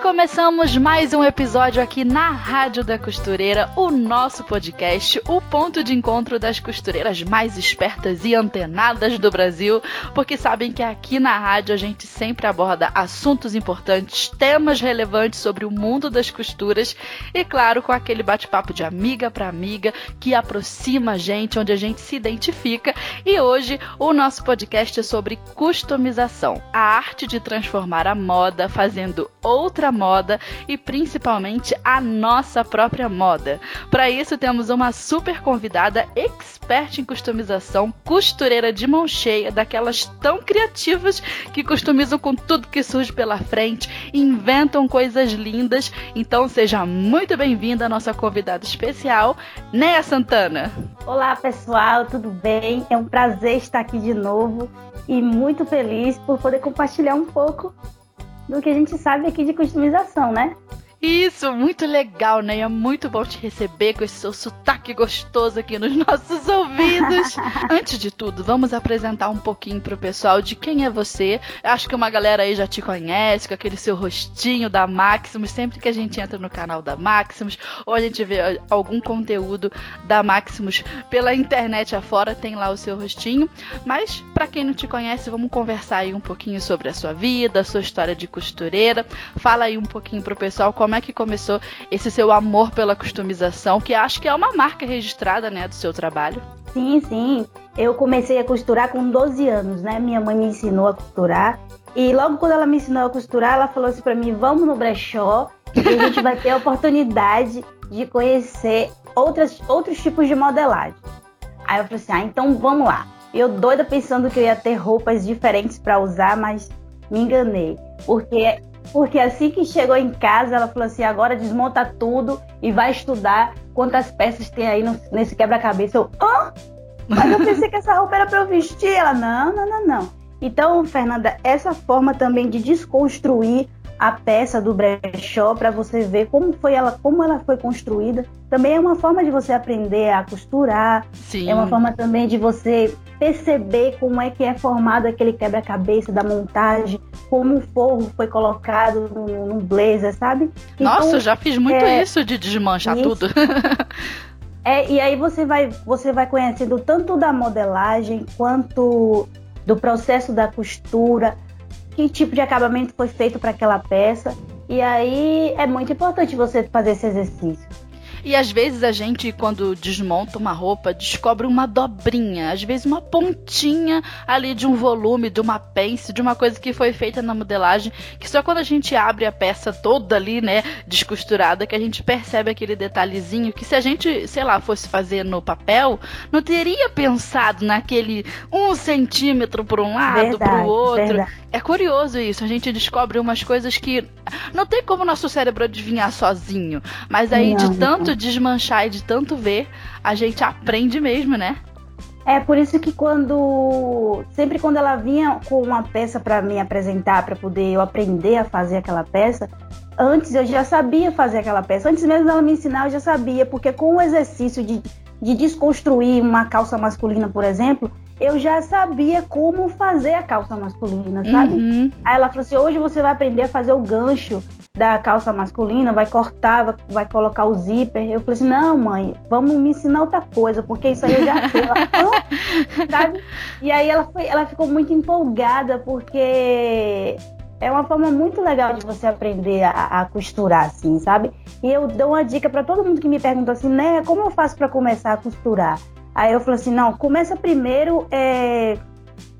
Começamos mais um episódio aqui na Rádio da Costureira, o nosso podcast, o ponto de encontro das costureiras mais espertas e antenadas do Brasil, porque sabem que aqui na rádio a gente sempre aborda assuntos importantes, temas relevantes sobre o mundo das costuras e, claro, com aquele bate-papo de amiga para amiga que aproxima a gente, onde a gente se identifica. E hoje o nosso podcast é sobre customização, a arte de transformar a moda fazendo outra moda e principalmente a nossa própria moda. Para isso temos uma super convidada expert em customização, costureira de mão cheia, daquelas tão criativas que customizam com tudo que surge pela frente, inventam coisas lindas. Então seja muito bem-vinda a nossa convidada especial, Néa Santana. Olá pessoal, tudo bem? É um prazer estar aqui de novo e muito feliz por poder compartilhar um pouco do que a gente sabe aqui de customização, né? Isso, muito legal, né? E é muito bom te receber com esse seu sotaque gostoso aqui nos nossos ouvidos. Antes de tudo, vamos apresentar um pouquinho pro pessoal de quem é você. Acho que uma galera aí já te conhece, com aquele seu rostinho da Maximus. Sempre que a gente entra no canal da Maximus, ou a gente vê algum conteúdo da Maximus pela internet afora, tem lá o seu rostinho. Mas, para quem não te conhece, vamos conversar aí um pouquinho sobre a sua vida, a sua história de costureira. Fala aí um pouquinho pro pessoal como como é que começou esse seu amor pela customização, que acho que é uma marca registrada, né, do seu trabalho. Sim, sim. Eu comecei a costurar com 12 anos, né? Minha mãe me ensinou a costurar. E logo quando ela me ensinou a costurar, ela falou assim para mim: "Vamos no brechó, e a gente vai ter a oportunidade de conhecer outras, outros tipos de modelagem". Aí eu falei assim: "Ah, então vamos lá". Eu doida pensando que eu ia ter roupas diferentes para usar, mas me enganei, porque porque assim que chegou em casa, ela falou assim: agora desmonta tudo e vai estudar quantas peças tem aí no, nesse quebra-cabeça. Eu, hã? Mas eu pensei que essa roupa era para eu vestir. Ela, não, não, não, não. Então, Fernanda, essa forma também de desconstruir a peça do brechó para você ver como foi ela, como ela foi construída. Também é uma forma de você aprender a costurar. Sim. É uma forma também de você perceber como é que é formado aquele quebra-cabeça da montagem, como o forro foi colocado no, no blazer, sabe? Então, Nossa, eu já fiz muito é, isso de desmanchar isso. tudo. é, e aí você vai, você vai conhecendo tanto da modelagem quanto do processo da costura, que tipo de acabamento foi feito para aquela peça. E aí é muito importante você fazer esse exercício. E às vezes a gente, quando desmonta uma roupa, descobre uma dobrinha, às vezes uma pontinha ali de um volume, de uma pence, de uma coisa que foi feita na modelagem, que só quando a gente abre a peça toda ali, né, descosturada, que a gente percebe aquele detalhezinho que se a gente, sei lá, fosse fazer no papel, não teria pensado naquele um centímetro para um lado, para o outro. Verdade. É curioso isso, a gente descobre umas coisas que não tem como nosso cérebro adivinhar sozinho, mas aí não, de tanto tanto desmanchar e de tanto ver, a gente aprende mesmo, né? É por isso que quando sempre quando ela vinha com uma peça para me apresentar para poder eu aprender a fazer aquela peça, antes eu já sabia fazer aquela peça. Antes mesmo dela me ensinar, eu já sabia, porque com o exercício de, de desconstruir uma calça masculina, por exemplo, eu já sabia como fazer a calça masculina, sabe? Uhum. Aí ela falou assim: hoje você vai aprender a fazer o gancho da calça masculina, vai cortar, vai, colocar o zíper. Eu falei assim, não, mãe, vamos me ensinar outra coisa, porque isso aí eu já sei. Ela, sabe? E aí ela, foi, ela ficou muito empolgada, porque é uma forma muito legal de você aprender a, a costurar, assim, sabe? E eu dou uma dica para todo mundo que me pergunta assim, né, como eu faço para começar a costurar? Aí eu falo assim, não, começa primeiro é,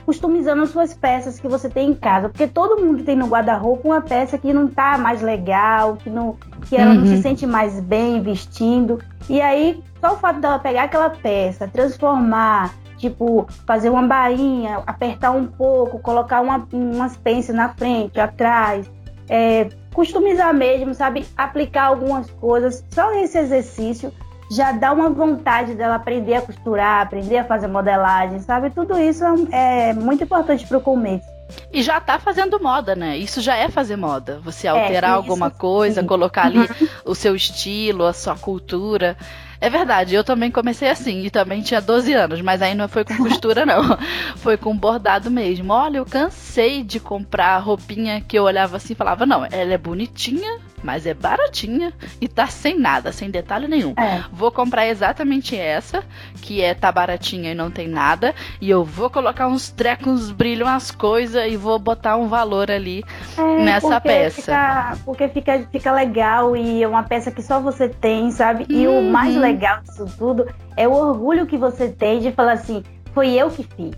customizando suas peças que você tem em casa, porque todo mundo tem no guarda-roupa uma peça que não tá mais legal, que não que ela uhum. não se uhum. sente mais bem vestindo. E aí, só o fato dela pegar aquela peça, transformar, tipo, fazer uma bainha, apertar um pouco, colocar uma, umas pences na frente, atrás, é, customizar mesmo, sabe? Aplicar algumas coisas. Só esse exercício já dá uma vontade dela aprender a costurar, aprender a fazer modelagem, sabe? Tudo isso é muito importante para o começo. E já tá fazendo moda, né? Isso já é fazer moda. Você alterar é, alguma coisa, sim. colocar ali uhum. o seu estilo, a sua cultura. É verdade, eu também comecei assim, e também tinha 12 anos, mas aí não foi com costura, não. Foi com bordado mesmo. Olha, eu cansei de comprar roupinha que eu olhava assim e falava, não, ela é bonitinha, mas é baratinha e tá sem nada, sem detalhe nenhum. É. Vou comprar exatamente essa, que é tá baratinha e não tem nada, e eu vou colocar uns trecos, uns brilhos, umas coisas e vou botar um valor ali é, nessa porque peça. Fica, porque fica, fica legal e é uma peça que só você tem, sabe? E uhum. o mais legal disso tudo é o orgulho que você tem de falar assim, foi eu que fiz.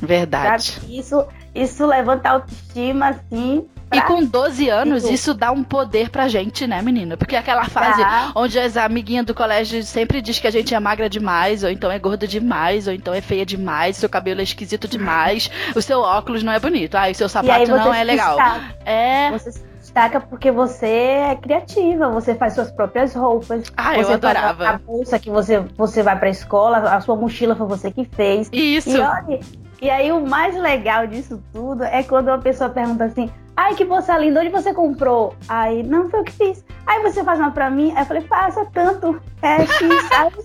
Verdade. Sabe? Isso, isso levanta a autoestima, assim, e com 12 anos, isso dá um poder pra gente, né, menina? Porque aquela fase tá. onde as amiguinhas do colégio sempre diz que a gente é magra demais, ou então é gorda demais, ou então é feia demais, seu cabelo é esquisito demais, o seu óculos não é bonito, ah, o seu sapato não é legal. Destaca. É. Você se destaca porque você é criativa, você faz suas próprias roupas. Ah, você eu adorava. Faz a bolsa que você, você vai pra escola, a sua mochila foi você que fez. Isso. E, olha, e aí o mais legal disso tudo é quando uma pessoa pergunta assim: Ai, que bolsa linda, onde você comprou? Aí, não foi o que fiz. Aí você faz uma pra mim? Aí eu falei, passa tanto. É X, sabe?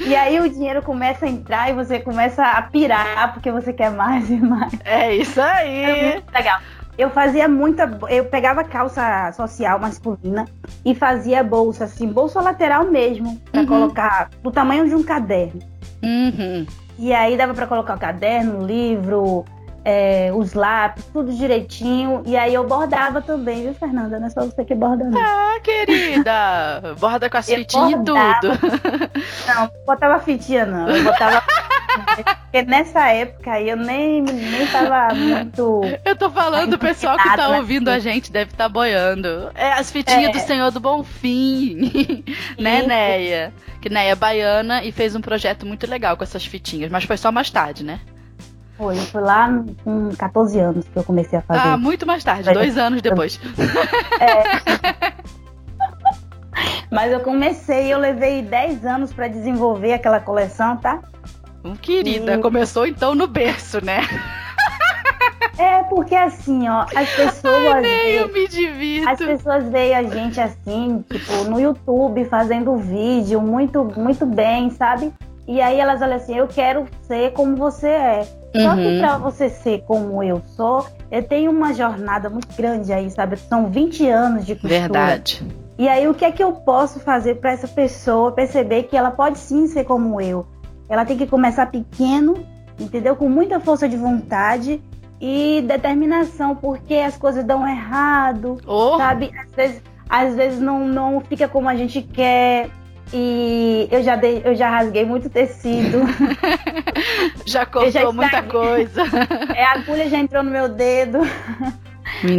E aí o dinheiro começa a entrar e você começa a pirar porque você quer mais e mais. É isso aí. É muito legal. Eu fazia muita. Eu pegava calça social masculina e fazia bolsa, assim, bolsa lateral mesmo, pra uhum. colocar do tamanho de um caderno. Uhum. E aí dava para colocar o caderno, o livro, é, os lápis, tudo direitinho. E aí eu bordava também, viu, Fernanda? Não é só você que borda, não. Ah, querida! Borda com as fitinhas e tudo. Não, botava fitinha, não. Eu botava. Porque nessa época aí eu nem, nem tava muito. Eu tô falando, o pessoal que tá ouvindo a gente deve estar tá boiando. É as fitinhas é. do Senhor do Bonfim. né, Neia? Que Neia é baiana e fez um projeto muito legal com essas fitinhas, mas foi só mais tarde, né? Foi, foi lá com 14 anos que eu comecei a fazer. Ah, muito mais tarde, dois anos depois. É. Mas eu comecei, eu levei 10 anos para desenvolver aquela coleção, tá? Hum, querida, e... começou então no berço, né? É, porque assim, ó, as pessoas. Ai, nem eu me divido. As pessoas veem a gente assim, tipo, no YouTube, fazendo vídeo muito, muito bem, sabe? E aí elas olham assim, eu quero ser como você é. Só que uhum. para você ser como eu sou, eu tenho uma jornada muito grande aí, sabe? São 20 anos de costura. Verdade. E aí, o que é que eu posso fazer para essa pessoa perceber que ela pode sim ser como eu? Ela tem que começar pequeno, entendeu? Com muita força de vontade e determinação, porque as coisas dão errado, oh. sabe? Às vezes, às vezes não, não fica como a gente quer. E eu já, dei, eu já rasguei muito tecido. já cortou já muita coisa. É, a agulha já entrou no meu dedo.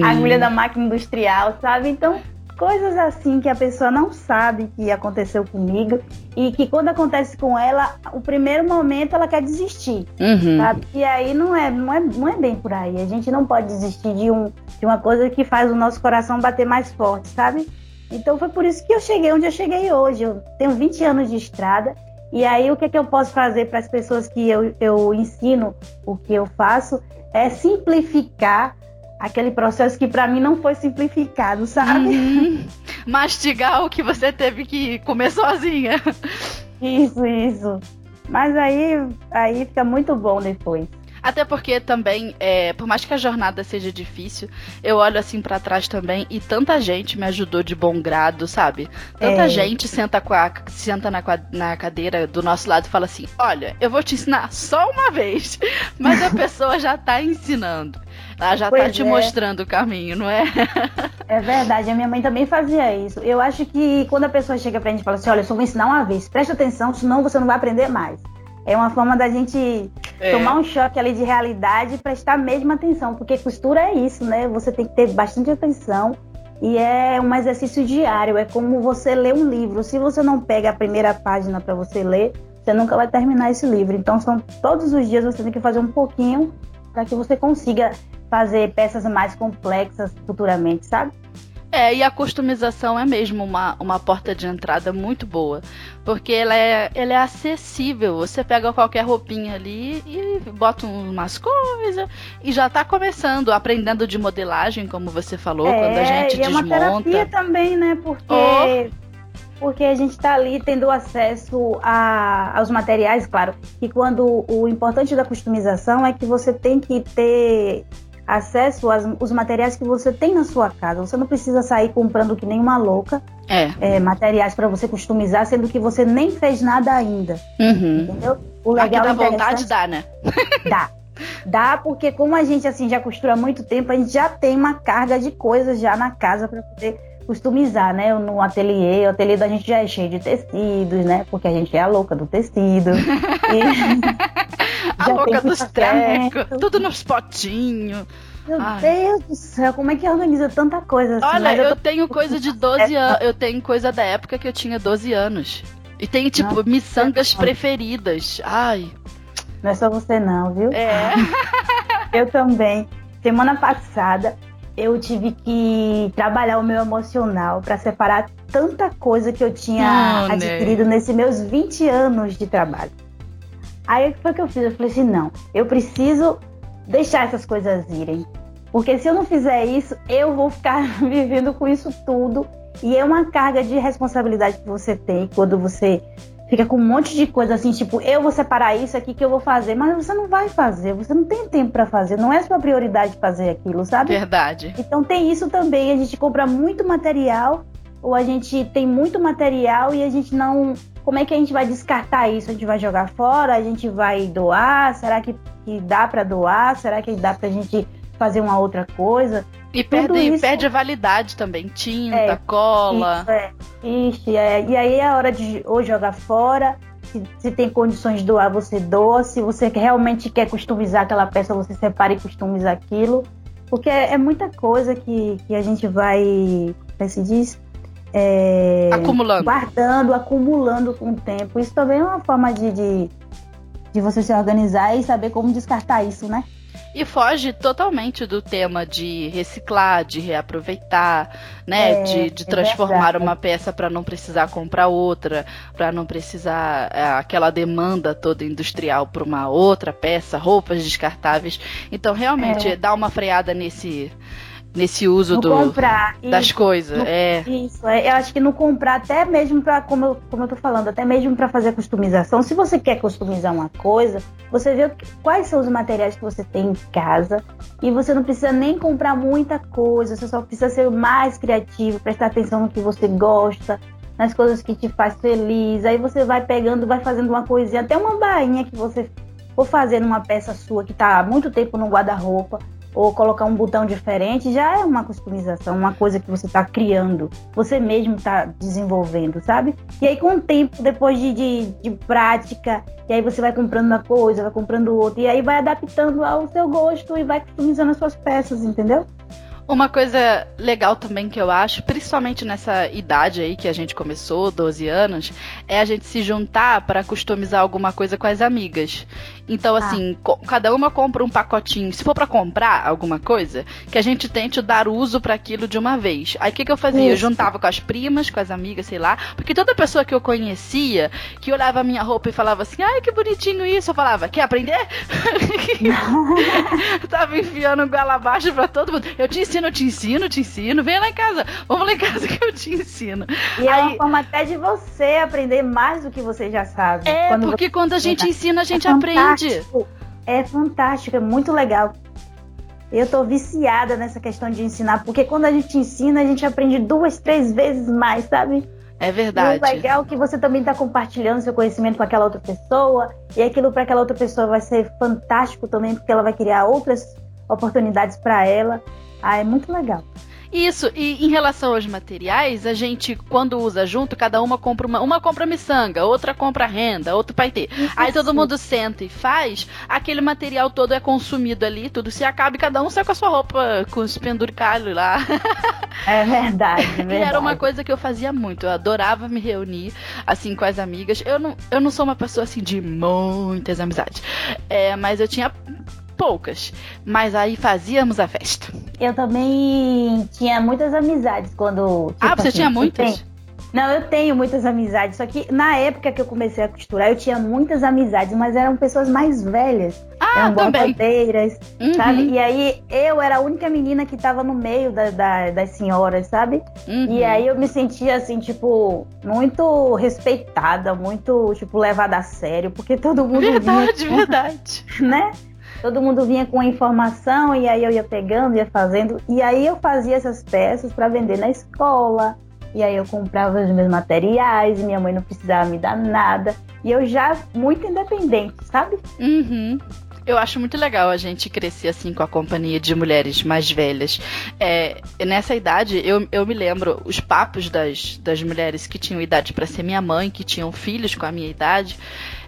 A agulha da máquina industrial, sabe? Então, coisas assim que a pessoa não sabe que aconteceu comigo e que quando acontece com ela, o primeiro momento ela quer desistir, uhum. sabe? E aí não é, não é, não é bem por aí. A gente não pode desistir de, um, de uma coisa que faz o nosso coração bater mais forte, sabe? Então foi por isso que eu cheguei onde eu cheguei hoje. Eu tenho 20 anos de estrada. E aí o que, é que eu posso fazer para as pessoas que eu, eu ensino o que eu faço é simplificar aquele processo que para mim não foi simplificado, sabe? Uhum. Mastigar o que você teve que comer sozinha. Isso, isso. Mas aí, aí fica muito bom depois. Até porque também, é, por mais que a jornada seja difícil, eu olho assim para trás também e tanta gente me ajudou de bom grado, sabe? Tanta é. gente senta, com a, senta na, na cadeira do nosso lado e fala assim: Olha, eu vou te ensinar só uma vez, mas a pessoa já tá ensinando. Ela já tá pois tá te é. mostrando o caminho, não é? É verdade, a minha mãe também fazia isso. Eu acho que quando a pessoa chega pra gente e fala assim: Olha, eu só vou ensinar uma vez, presta atenção, senão você não vai aprender mais é uma forma da gente é. tomar um choque ali de realidade e prestar mesmo atenção, porque costura é isso, né? Você tem que ter bastante atenção e é um exercício diário, é como você ler um livro. Se você não pega a primeira página para você ler, você nunca vai terminar esse livro. Então, são todos os dias você tem que fazer um pouquinho para que você consiga fazer peças mais complexas futuramente, sabe? É, e a customização é mesmo uma, uma porta de entrada muito boa. Porque ela é, ela é acessível. Você pega qualquer roupinha ali e bota umas coisas e já tá começando, aprendendo de modelagem, como você falou, é, quando a gente e desmonta. É uma terapia também, né? Porque. Oh porque a gente está ali tendo acesso a, aos materiais, claro. E quando o importante da customização é que você tem que ter acesso aos materiais que você tem na sua casa. Você não precisa sair comprando que nem uma louca é. É, materiais para você customizar, sendo que você nem fez nada ainda. Uhum. Entendeu? O legal Aqui dá vontade, dá, né? Dá. Dá, porque como a gente assim já costura há muito tempo, a gente já tem uma carga de coisas já na casa para poder customizar, né? No ateliê, o ateliê da gente já é cheio de tecidos, né? Porque a gente é a louca do tecido. a louca dos trecos, tudo nos potinhos. Meu Ai. Deus do céu, como é que organiza tanta coisa assim? Olha, eu, eu tô... tenho coisa de 12 anos. Eu tenho coisa da época que eu tinha 12 anos. E tem, tipo, Nossa, miçangas preferidas. Ai. Não é só você, não, viu? É. eu também. Semana passada, eu tive que trabalhar o meu emocional para separar tanta coisa que eu tinha oh, adquirido né? nesses meus 20 anos de trabalho. Aí o que foi que eu fiz? Eu falei assim: não, eu preciso deixar essas coisas irem. Porque se eu não fizer isso, eu vou ficar vivendo com isso tudo. E é uma carga de responsabilidade que você tem quando você fica com um monte de coisa assim, tipo, eu vou separar isso aqui que eu vou fazer, mas você não vai fazer, você não tem tempo para fazer, não é sua prioridade fazer aquilo, sabe? Verdade. Então tem isso também, a gente compra muito material ou a gente tem muito material e a gente não, como é que a gente vai descartar isso? A gente vai jogar fora, a gente vai doar, será que, que dá para doar? Será que dá pra gente fazer uma outra coisa? E perde, isso... perde a validade também. Tinta, é, cola. Isso, é. Ixi, é. E aí é a hora de ou jogar fora. Se, se, tem condições de doar, você doa. Se você realmente quer customizar aquela peça, você separa e customiza aquilo. Porque é, é muita coisa que, que a gente vai, como é se diz? É, acumulando. Guardando, acumulando com o tempo. Isso também é uma forma de, de, de você se organizar e saber como descartar isso, né? E foge totalmente do tema de reciclar, de reaproveitar, né? É, de, de é transformar é uma peça para não precisar comprar outra, para não precisar é, aquela demanda toda industrial para uma outra peça, roupas descartáveis. Então, realmente, é. dá uma freada nesse nesse uso no do, comprar, das coisas. No, é. Isso, é, eu acho que no comprar, até mesmo para, como eu, como eu tô falando, até mesmo para fazer a customização. Se você quer customizar uma coisa, você vê quais são os materiais que você tem em casa e você não precisa nem comprar muita coisa, você só precisa ser mais criativo, prestar atenção no que você gosta, nas coisas que te faz feliz. Aí você vai pegando, vai fazendo uma coisinha, até uma bainha que você for fazer numa peça sua que está há muito tempo no guarda-roupa ou colocar um botão diferente, já é uma customização, uma coisa que você está criando, você mesmo está desenvolvendo, sabe? E aí, com o tempo, depois de, de, de, prática, e aí você vai comprando uma coisa, vai comprando outra, e aí vai adaptando ao seu gosto e vai customizando as suas peças, entendeu? Uma coisa legal também que eu acho, principalmente nessa idade aí que a gente começou, 12 anos, é a gente se juntar para customizar alguma coisa com as amigas. Então, ah. assim, cada uma compra um pacotinho. Se for para comprar alguma coisa, que a gente tente dar uso para aquilo de uma vez. Aí o que, que eu fazia? Isso. Eu juntava com as primas, com as amigas, sei lá. Porque toda pessoa que eu conhecia, que olhava a minha roupa e falava assim, ai, que bonitinho isso, eu falava, quer aprender? Tava enfiando goela abaixo pra todo mundo. Eu te ensino, eu te ensino, eu te ensino. Vem lá em casa. Vamos lá em casa que eu te ensino. E Aí, é uma forma até de você aprender mais do que você já sabe. É, quando porque quando a gente ensina, a gente é aprende fantástico. É fantástico, é muito legal. Eu tô viciada nessa questão de ensinar, porque quando a gente ensina, a gente aprende duas, três vezes mais, sabe? É verdade. E o legal é que você também está compartilhando seu conhecimento com aquela outra pessoa, e aquilo para aquela outra pessoa vai ser fantástico também, porque ela vai criar outras oportunidades para ela. Ah, é muito legal. Isso, e em relação aos materiais, a gente, quando usa junto, cada uma compra uma. Uma compra miçanga, outra compra renda, outra paetê. Aí todo mundo senta e faz, aquele material todo é consumido ali, tudo se acaba e cada um sai com a sua roupa, com os penduricalhos lá. É verdade, é verdade. E era uma coisa que eu fazia muito. Eu adorava me reunir, assim, com as amigas. Eu não, eu não sou uma pessoa, assim, de muitas amizades. É, mas eu tinha poucas, mas aí fazíamos a festa. Eu também tinha muitas amizades quando. Tipo, ah, você assim, tinha muitas? Não, eu tenho muitas amizades, só que na época que eu comecei a costurar, eu tinha muitas amizades, mas eram pessoas mais velhas. Ah, eram bordadeiras, uhum. sabe? E aí eu era a única menina que tava no meio da, da, das senhoras, sabe? Uhum. E aí eu me sentia assim, tipo, muito respeitada, muito, tipo, levada a sério, porque todo mundo. Verdade, vinha, verdade. Né? Todo mundo vinha com informação e aí eu ia pegando, ia fazendo. E aí eu fazia essas peças para vender na escola e aí eu comprava os meus materiais, minha mãe não precisava me dar nada. E eu já muito independente, sabe? Uhum. Eu acho muito legal a gente crescer assim com a companhia de mulheres mais velhas. É, nessa idade, eu, eu me lembro os papos das, das mulheres que tinham idade para ser minha mãe, que tinham filhos com a minha idade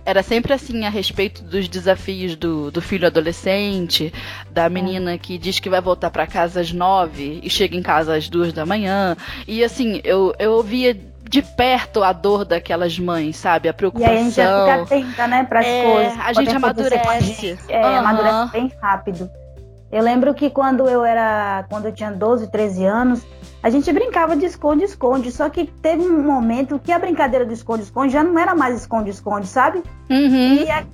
era sempre assim a respeito dos desafios do, do filho adolescente, da é. menina que diz que vai voltar para casa às nove e chega em casa às duas da manhã. E assim, eu, eu ouvia de perto a dor daquelas mães, sabe? A preocupação. E a gente já fica atenta, né, para as é, coisas. A gente amadurece. É, uhum. amadurece bem rápido. Eu lembro que quando eu era, quando eu tinha 12, 13 anos, a gente brincava de esconde-esconde, só que teve um momento que a brincadeira do esconde-esconde já não era mais esconde-esconde, sabe? Uhum. E, a,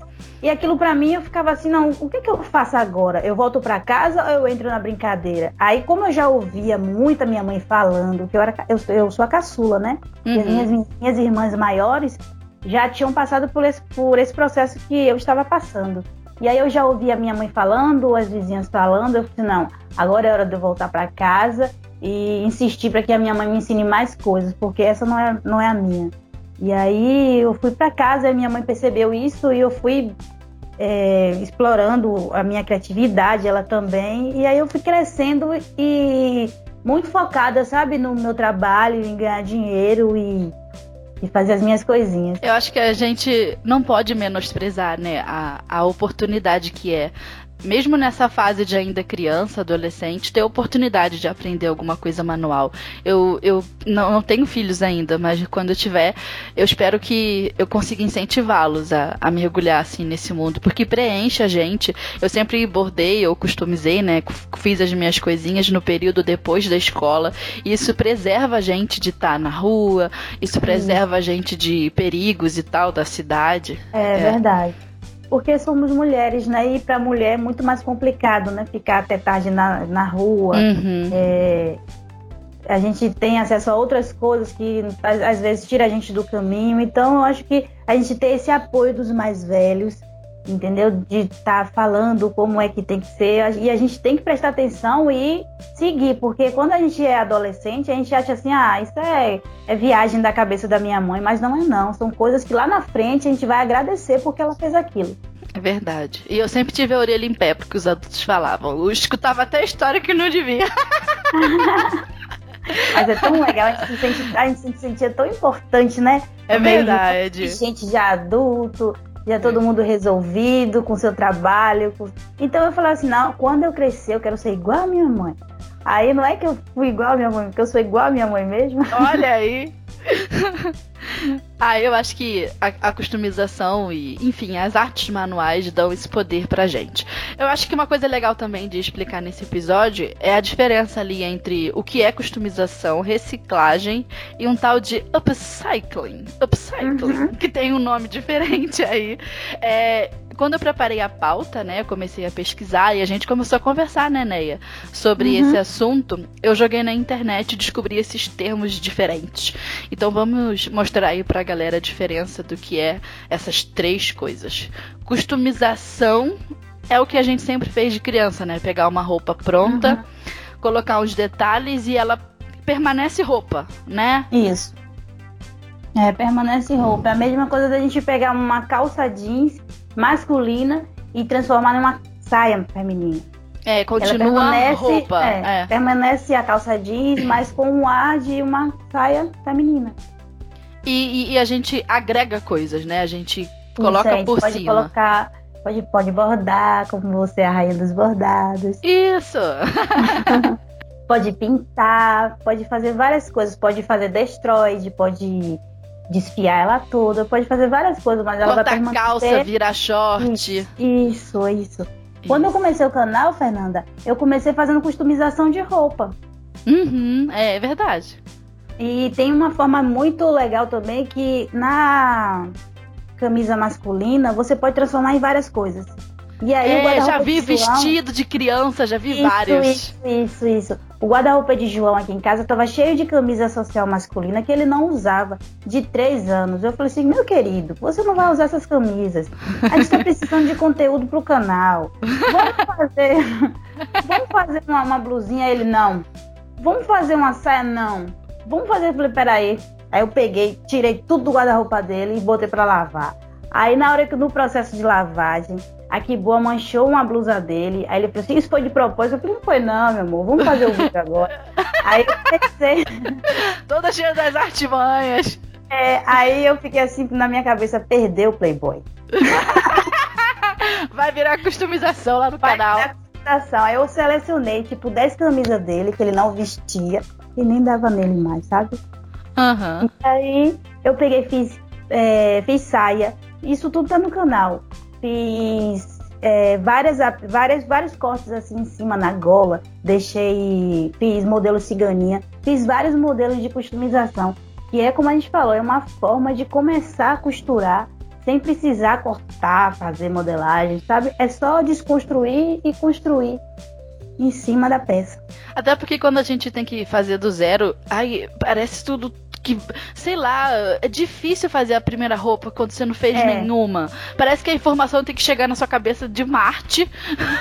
e aquilo para mim eu ficava assim, não, o que, que eu faço agora? Eu volto para casa ou eu entro na brincadeira? Aí, como eu já ouvia muita minha mãe falando, que eu, era, eu, eu sou a caçula, né? Uhum. E as uhum. minhas, minhas irmãs maiores já tinham passado por esse, por esse processo que eu estava passando. E aí eu já ouvia minha mãe falando, as vizinhas falando, eu falei, não, agora é hora de eu voltar para casa e insistir para que a minha mãe me ensine mais coisas, porque essa não é, não é a minha. E aí eu fui para casa, a minha mãe percebeu isso e eu fui é, explorando a minha criatividade, ela também. E aí eu fui crescendo e muito focada, sabe, no meu trabalho, em ganhar dinheiro e, e fazer as minhas coisinhas. Eu acho que a gente não pode menosprezar, né, a, a oportunidade que é mesmo nessa fase de ainda criança, adolescente, ter oportunidade de aprender alguma coisa manual. Eu, eu não, não tenho filhos ainda, mas quando eu tiver, eu espero que eu consiga incentivá-los a, a mergulhar assim nesse mundo, porque preenche a gente. Eu sempre bordei ou customizei, né? Fiz as minhas coisinhas no período depois da escola. E isso preserva a gente de estar tá na rua, isso preserva a gente de perigos e tal da cidade. É, é. verdade porque somos mulheres, né? E para mulher é muito mais complicado, né? Ficar até tarde na, na rua. Uhum. É, a gente tem acesso a outras coisas que às vezes tira a gente do caminho. Então, eu acho que a gente tem esse apoio dos mais velhos, entendeu? De estar tá falando como é que tem que ser. E a gente tem que prestar atenção e seguir, porque quando a gente é adolescente, a gente acha assim, ah, isso é, é viagem da cabeça da minha mãe, mas não é não. São coisas que lá na frente a gente vai agradecer porque ela fez aquilo. É verdade. E eu sempre tive a orelha em pé, porque os adultos falavam. Eu escutava até a história que não devia. Mas é tão legal, a gente, se sente, a gente se sentia tão importante, né? É verdade. Gente já adulto, já todo mundo resolvido com seu trabalho. Com... Então eu falava assim, não, quando eu crescer eu quero ser igual a minha mãe. Aí não é que eu fui igual a minha mãe, porque eu sou igual a minha mãe mesmo. Olha aí. ah, eu acho que a, a, customização e, enfim, as artes manuais dão esse poder pra gente. Eu acho que uma coisa legal também de explicar nesse episódio é a diferença ali entre o que é customização, reciclagem e um tal de upcycling. Upcycling, uhum. que tem um nome diferente aí. É, quando eu preparei a pauta, né, eu comecei a pesquisar e a gente começou a conversar, né, Neia, sobre uhum. esse assunto, eu joguei na internet e descobri esses termos diferentes. Então vamos mostrar aí pra galera a diferença do que é essas três coisas. Customização é o que a gente sempre fez de criança, né? Pegar uma roupa pronta, uhum. colocar uns detalhes e ela permanece roupa, né? Isso. É, permanece roupa. É a mesma coisa da gente pegar uma calça jeans masculina e transformar numa saia feminina. É, continua a roupa. É, é. Permanece a calça jeans, mas com o ar de uma saia feminina. E, e, e a gente agrega coisas, né? A gente coloca Isso, a gente por pode cima. Colocar, pode, pode bordar, como você é a rainha dos bordados. Isso! pode pintar, pode fazer várias coisas. Pode fazer destroide, pode desfiar ela toda, pode fazer várias coisas, mas ela vai permanecer... calça, virar short. Isso, isso. isso. Quando eu comecei o canal, Fernanda, eu comecei fazendo customização de roupa. Uhum, é, é verdade. E tem uma forma muito legal também que na camisa masculina você pode transformar em várias coisas. E aí é, o guarda-roupa já vi de João... vestido de criança, já vi isso, vários. Isso, isso, isso. O guarda-roupa de João aqui em casa estava cheio de camisa social masculina que ele não usava de três anos. Eu falei assim, meu querido, você não vai usar essas camisas. A gente está precisando de conteúdo pro canal. Vamos fazer, vamos fazer uma, uma blusinha. Ele não. Vamos fazer uma saia não. Vamos fazer. Eu falei, peraí. Aí eu peguei, tirei tudo do guarda-roupa dele e botei para lavar. Aí na hora que no processo de lavagem, a Kiboa manchou uma blusa dele. Aí ele falou assim: Isso foi de propósito? Eu falei: Não foi, não, meu amor. Vamos fazer o vídeo agora. aí eu pensei. Toda cheia das artimanhas. É, aí eu fiquei assim na minha cabeça: Perdeu o Playboy. Vai virar customização lá no Vai canal. Virar customização. Aí eu selecionei, tipo, 10 camisas dele que ele não vestia e nem dava nele mais, sabe? Uhum. E aí eu peguei fiz, é, fiz saia. Isso tudo tá no canal fiz é, várias, várias, vários cortes assim em cima na gola, deixei, fiz modelo ciganinha, fiz vários modelos de customização, que é como a gente falou, é uma forma de começar a costurar sem precisar cortar, fazer modelagem, sabe? É só desconstruir e construir em cima da peça. Até porque quando a gente tem que fazer do zero, ai, parece tudo que, sei lá, é difícil fazer a primeira roupa quando você não fez é. nenhuma. Parece que a informação tem que chegar na sua cabeça de Marte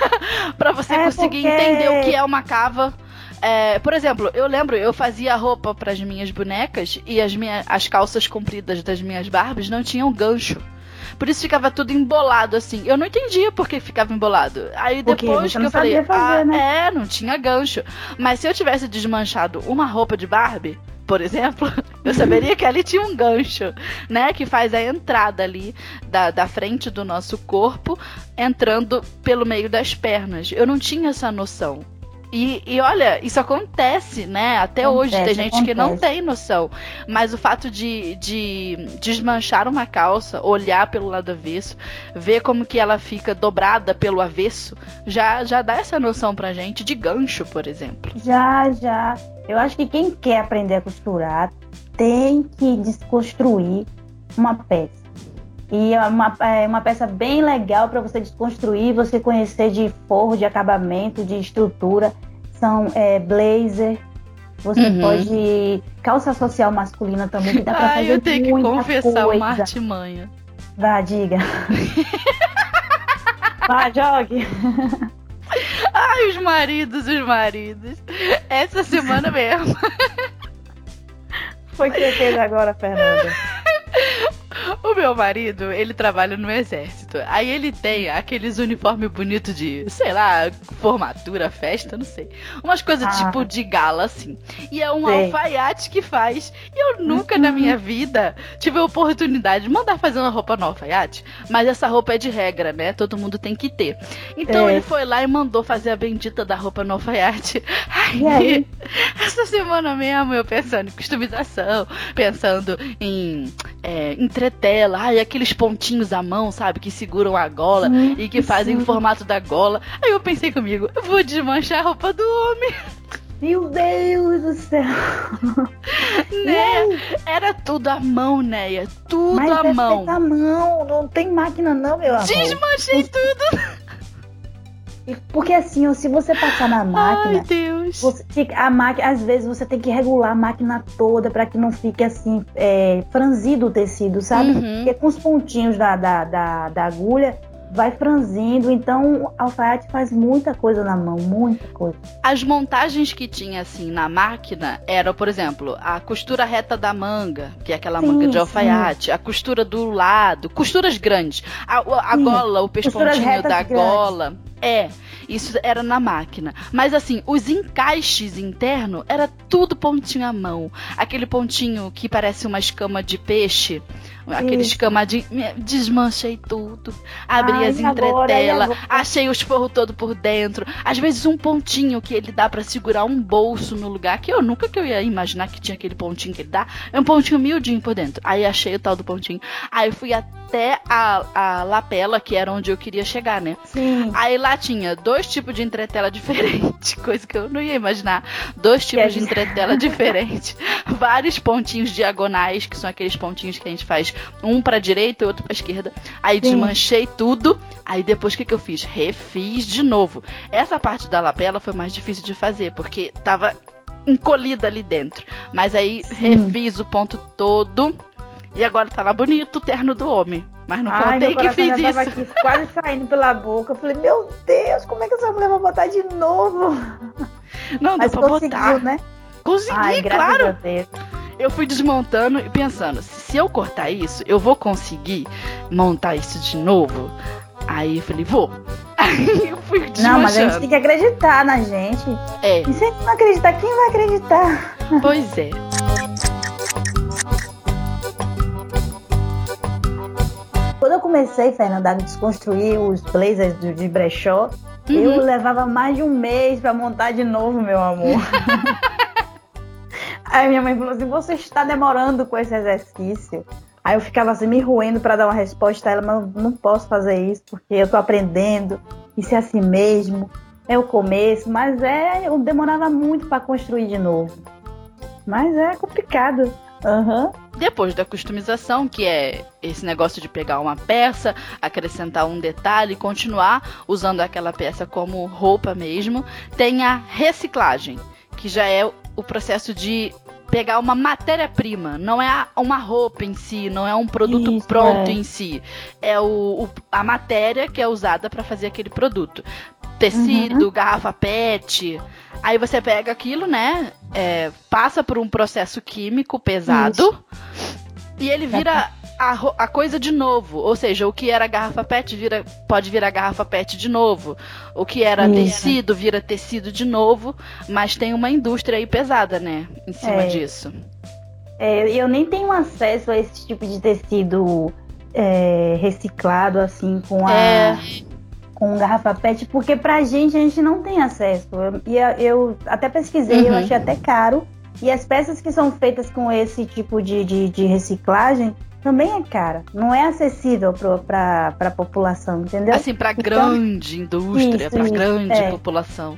para você é conseguir porque... entender o que é uma cava. É, por exemplo, eu lembro, eu fazia roupa para as minhas bonecas e as, minhas, as calças compridas das minhas Barbies não tinham gancho. Por isso ficava tudo embolado, assim. Eu não entendia por que ficava embolado. Aí depois que eu falei, fazer, ah, né? é, não tinha gancho. Mas se eu tivesse desmanchado uma roupa de Barbie, por exemplo, eu saberia que ali tinha um gancho, né? Que faz a entrada ali da, da frente do nosso corpo, entrando pelo meio das pernas. Eu não tinha essa noção. E, e, olha, isso acontece, né? Até acontece, hoje tem gente acontece. que não tem noção. Mas o fato de, de desmanchar uma calça, olhar pelo lado avesso, ver como que ela fica dobrada pelo avesso, já, já dá essa noção pra gente de gancho, por exemplo. Já, já. Eu acho que quem quer aprender a costurar tem que desconstruir uma peça. E é uma, é uma peça bem legal para você desconstruir, você conhecer de forro, de acabamento, de estrutura. São é, blazer, você uhum. pode. Calça social masculina também, que dá pra fazer eu tenho muita que confessar coisa. uma artimanha. Vá, diga. Vá, jogue. Ai, os maridos, os maridos. Essa semana mesmo. Foi que fez agora, Fernanda? O meu marido, ele trabalha no exército. Aí ele tem aqueles uniformes bonitos de, sei lá, formatura, festa, não sei. Umas coisas ah. tipo de gala, assim. E é um sei. alfaiate que faz. E eu nunca uhum. na minha vida tive a oportunidade de mandar fazer uma roupa no alfaiate. Mas essa roupa é de regra, né? Todo mundo tem que ter. Então é. ele foi lá e mandou fazer a bendita da roupa no alfaiate. Aí, aí? essa semana mesmo eu pensando em customização, pensando em é, entretela, ai, aqueles pontinhos à mão, sabe, que seguram a gola sim, e que fazem sim. o formato da gola. Aí eu pensei comigo, eu vou desmanchar a roupa do homem. Meu Deus do céu! Né? Era tudo à mão, Neia. Tudo Mas à mão. à mão, não tem máquina não, meu amor. Desmanchei tudo. Porque assim, se você passar na máquina, Ai, Deus. Você, a máquina, às vezes você tem que regular a máquina toda para que não fique assim é, franzido o tecido, sabe? Uhum. Porque com os pontinhos da, da, da, da agulha vai franzindo. Então, alfaiate faz muita coisa na mão, muita coisa. As montagens que tinha assim na máquina eram, por exemplo, a costura reta da manga, que é aquela sim, manga de alfaiate, sim. a costura do lado, costuras grandes, a, a gola, o pespontinho da grandes. gola. É, isso era na máquina. Mas assim, os encaixes internos era tudo pontinho à mão. Aquele pontinho que parece uma escama de peixe aqueles Isso. camadinhos. Desmanchei tudo. Abri Ai, as? E entretelas, achei os forros todo por dentro. Às vezes um pontinho que ele dá pra segurar um bolso no lugar, que eu nunca que eu ia imaginar que tinha aquele pontinho que ele dá. É um pontinho miudinho por dentro. Aí achei o tal do pontinho. Aí fui até a, a lapela, que era onde eu queria chegar, né? Sim. Aí lá tinha dois tipos de entretela diferentes, coisa que eu não ia imaginar. Dois Que é tipos de entretela diferentes, vários pontinhos diagonais, que são aqueles pontinhos que a gente faz um pra direita e outro pra esquerda. Aí Sim. desmanchei tudo. Aí depois o que, que eu fiz? Refiz de novo. Essa parte da lapela foi mais difícil de fazer, porque tava encolhida ali dentro. Mas aí refiz o ponto todo. E agora tá lá bonito o terno do homem. Mas não Ai, contei que fiz isso. aqui quase saindo pela boca. Eu falei, meu Deus, como é que essa mulher vai botar de novo? Não, deu Mas pra botar. né? Consegui, Ai, claro. Eu fui desmontando e pensando, se eu cortar isso, eu vou conseguir montar isso de novo? Aí eu falei, vou. Aí eu fui desmanchando. Não, mas a gente tem que acreditar na gente. É, E se a gente não acreditar, quem vai acreditar? pois é. Quando eu comecei, Fernanda, a desconstruir os blazers do- de brechó, eu Uhum. levava mais de um mês pra montar de novo, meu amor. Aí minha mãe falou assim: você está demorando com esse exercício. Aí eu ficava assim, me roendo pra dar uma resposta a ela, mas não posso fazer isso, porque eu tô aprendendo, isso é assim mesmo, é o começo, mas é, eu demorava muito pra construir de novo. Mas é complicado. Aham. Depois da customização, que é esse negócio de pegar uma peça, acrescentar um detalhe e continuar usando aquela peça como roupa mesmo, tem a reciclagem, que já é o processo de pegar uma matéria-prima, não é uma roupa em si, não é um produto Isso, pronto é. em si, é o, o- a matéria que é usada para fazer aquele produto. Tecido, garrafa PET. Aí você pega aquilo, né? é, passa por um processo químico pesado e ele vira a, a coisa de novo. Ou seja, o que era garrafa PET vira, pode virar garrafa PET de novo. O que era Isso. tecido vira tecido de novo. Mas tem uma indústria aí pesada, né? Em cima É. disso. É, eu nem tenho acesso a esse tipo de tecido é, reciclado, assim, com a. É. Com garrafa PET, porque pra gente a gente não tem acesso. Eu, e a- eu até pesquisei, eu Uhum. achei até caro. E as peças que são feitas com esse tipo de, de, de reciclagem também é cara. Não é acessível pra, pra população, entendeu? Assim, pra Então- grande indústria, Isso, isso, grande é. população.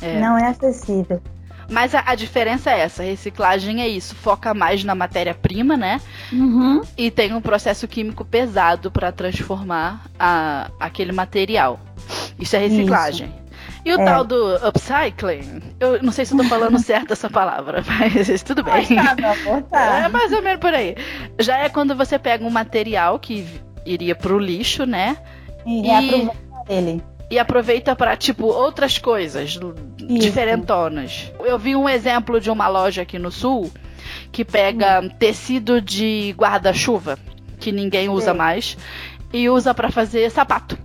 É. Não é acessível. Mas a, a diferença é essa: a reciclagem é isso, foca mais na matéria-prima, né? Uhum. E tem um processo químico pesado para transformar a, aquele material. Isso é reciclagem. E o É. tal do upcycling, eu não sei se eu tô falando certo essa palavra, mas tudo bem. Mas tá, amor, tá. É mais ou menos por aí. Já é quando você pega um material que iria pro lixo, né? E, E- aproveita ele. E aproveita para tipo outras coisas diferentonas. Eu vi um exemplo de uma loja aqui no sul que pega Hum. tecido de guarda-chuva que ninguém usa Sei. mais e usa para fazer sapato.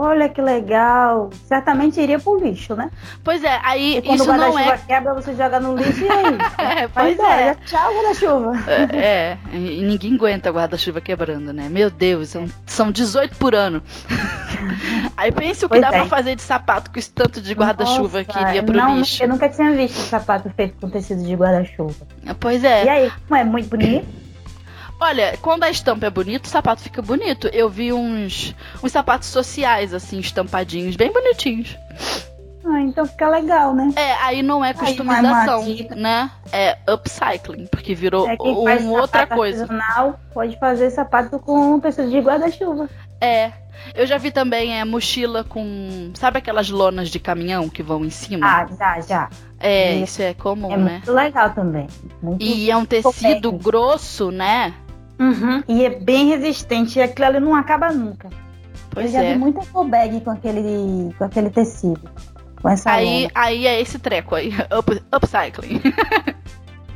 Olha que legal. Certamente iria pro lixo, né? Pois é, aí E quando isso o não guarda-chuva é, quebra, você joga no lixo e aí? é, pois é. embora. Tchau, guarda-chuva. É, e ninguém aguenta guarda-chuva quebrando, né? Meu Deus, são, são 18 por ano. Aí pense o que Pois dá é. pra fazer de sapato com esse tanto de guarda-chuva que iria pro não, lixo. Eu nunca tinha visto sapato feito com tecido de guarda-chuva. Pois é. E aí, como é muito bonito? Olha, quando a estampa é bonita, o sapato fica bonito. Eu vi uns, uns sapatos sociais, assim, estampadinhos, bem bonitinhos. Ah, então fica legal, né? É, aí não é uma- customização, uma né? É upcycling, porque virou É um- faz outra coisa. pode fazer sapato com tecido de guarda-chuva. É. Eu já vi também é, mochila com. Sabe aquelas lonas de caminhão que vão em cima? Ah, já, já. é, isso. isso é comum, É né? muito legal também. Muito E é um tecido grosso, né? Uhum. E é bem resistente. E aquilo ali não acaba nunca. Pois eu já é. vi muita bag com aquele, com aquele tecido. Com essa Aí, lona. aí é esse treco aí, up, upcycling.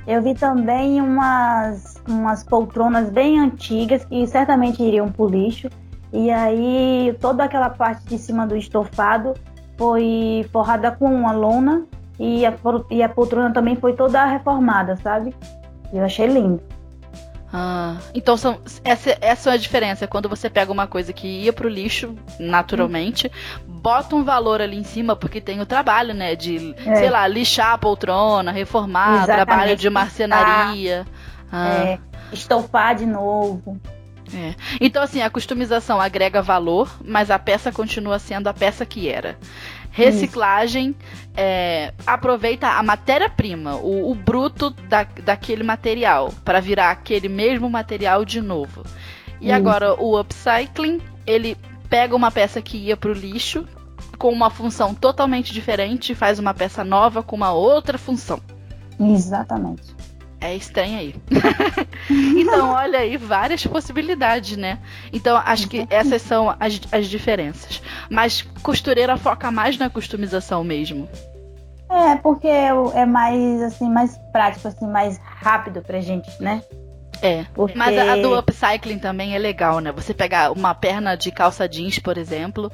Eu vi também umas, umas poltronas bem antigas que certamente iriam pro lixo. E aí toda aquela parte de cima do estofado foi forrada com uma lona e a, e a poltrona também foi toda reformada, sabe? Eu achei lindo. Ah, então são, essa, essa é a diferença. É quando você pega uma coisa que ia pro lixo, naturalmente, hum. bota um valor ali em cima, porque tem o trabalho, né? De, é. sei lá, lixar a poltrona, reformar, Exatamente. trabalho de marcenaria. Ah. É, estofar de novo. É. Então, assim, a customização agrega valor, mas a peça continua sendo a peça que era. Reciclagem é, aproveita a matéria-prima, o, o, bruto da, daquele material, para virar aquele mesmo material de novo. E Isso. agora o upcycling, ele pega uma peça que ia para o lixo com uma função totalmente diferente e faz uma peça nova com uma outra função. Exatamente é estranho aí. então, olha aí, várias possibilidades, né? Então, acho que essas são as, as diferenças. Mas costureira foca mais na customização mesmo. É, porque é mais, assim, mais prático, assim, mais rápido pra gente, né? É, Porque... mas a, do upcycling também é legal, né? Você pegar uma perna de calça jeans, por exemplo,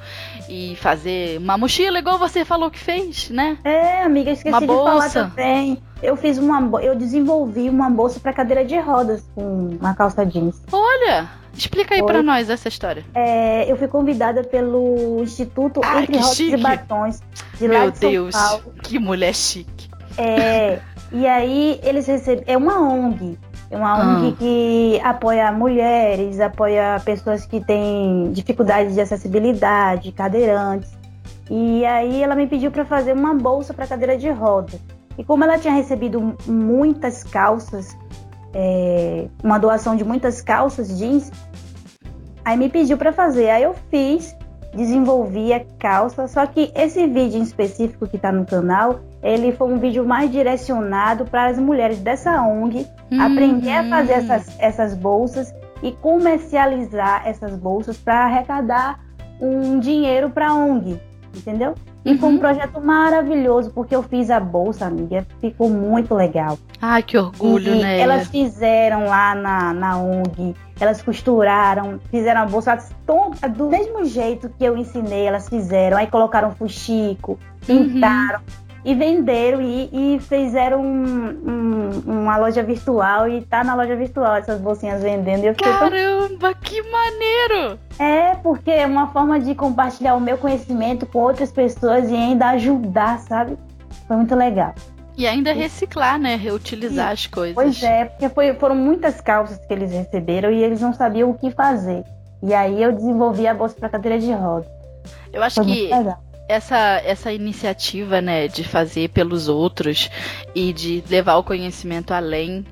e fazer uma mochila igual você falou que fez, né? É, amiga, esqueci uma de bolsa. falar também. Eu fiz uma, eu desenvolvi uma bolsa para cadeira de rodas com uma calça jeans. Olha, explica aí para nós essa história. É, eu fui convidada pelo Instituto Ai, Entre Rodas e Batons de Meu lá de Deus, São Paulo. que mulher chique. É, e aí eles recebem, é uma ONG. É uma ONG ah. que apoia mulheres, apoia pessoas que têm dificuldades de acessibilidade, cadeirantes. E aí ela me pediu para fazer uma bolsa para cadeira de roda. E como ela tinha recebido muitas calças, é, uma doação de muitas calças jeans, aí me pediu para fazer. Aí eu fiz, desenvolvi a calça. Só que esse vídeo em específico que está no canal, ele foi um vídeo mais direcionado para as mulheres dessa ONG uhum. aprender a fazer essas, essas bolsas e comercializar essas bolsas para arrecadar um dinheiro para a ONG, entendeu? E uhum. foi um uhum. projeto maravilhoso, porque eu fiz a bolsa, amiga, ficou muito legal. Ai, que orgulho, e né? Elas fizeram lá na, na ONG, elas costuraram, fizeram a bolsa do mesmo jeito que eu ensinei, elas fizeram. Aí colocaram fuxico, pintaram. Uhum e venderam e, e fizeram um, um, uma loja virtual e tá na loja virtual essas bolsinhas vendendo. E Caramba, tão... que maneiro! É, porque é uma forma de compartilhar o meu conhecimento com outras pessoas e ainda ajudar, sabe? Foi muito legal. E ainda reciclar, né? Reutilizar e, as coisas. Pois é, porque foi, foram muitas calças que eles receberam e eles não sabiam o que fazer. E aí eu desenvolvi a bolsa para cadeira de roda. Eu acho foi que essa, essa iniciativa, né, de fazer pelos outros e de levar o conhecimento além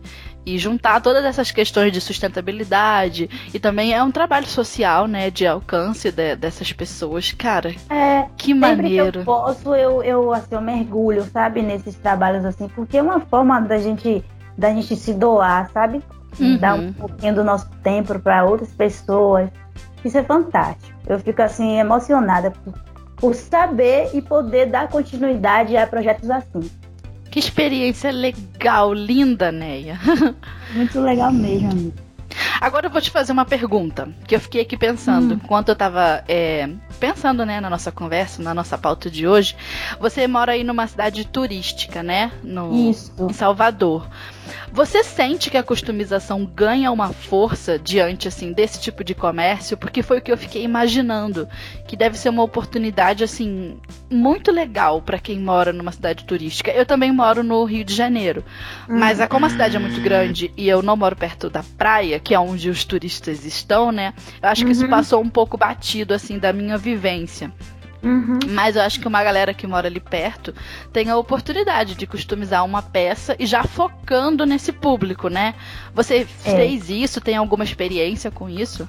e juntar todas essas questões de sustentabilidade e também é um trabalho social, né, de alcance de, dessas pessoas, cara. É, que maneiro. Que eu posso, eu, eu assim, eu mergulho, sabe, nesses trabalhos assim, porque é uma forma da gente da gente se doar, sabe? Uhum. Dar um pouquinho do nosso tempo para outras pessoas. Isso é fantástico. Eu fico assim emocionada por por saber e poder dar continuidade a projetos assim. Que experiência legal, linda, Neia. Muito legal mesmo, amigo. Agora eu vou te fazer uma pergunta, que eu fiquei aqui pensando, hum. enquanto eu tava é, pensando, né, na nossa conversa, na nossa pauta de hoje. Você mora aí numa cidade turística, né? No, Isso. Em Salvador. Você sente que a customização ganha uma força diante assim desse tipo de comércio? Porque foi o que eu fiquei imaginando, que deve ser uma oportunidade assim muito legal para quem mora numa cidade turística. Eu também moro no Rio de Janeiro, uhum. mas como a cidade é muito grande e eu não moro perto da praia, que é onde os turistas estão, né? Eu acho que uhum. isso passou um pouco batido assim da minha vivência. Uhum. Mas eu acho que uma galera que mora ali perto tem a oportunidade de customizar uma peça e já focando nesse público, né? Você é. fez isso? Tem alguma experiência com isso?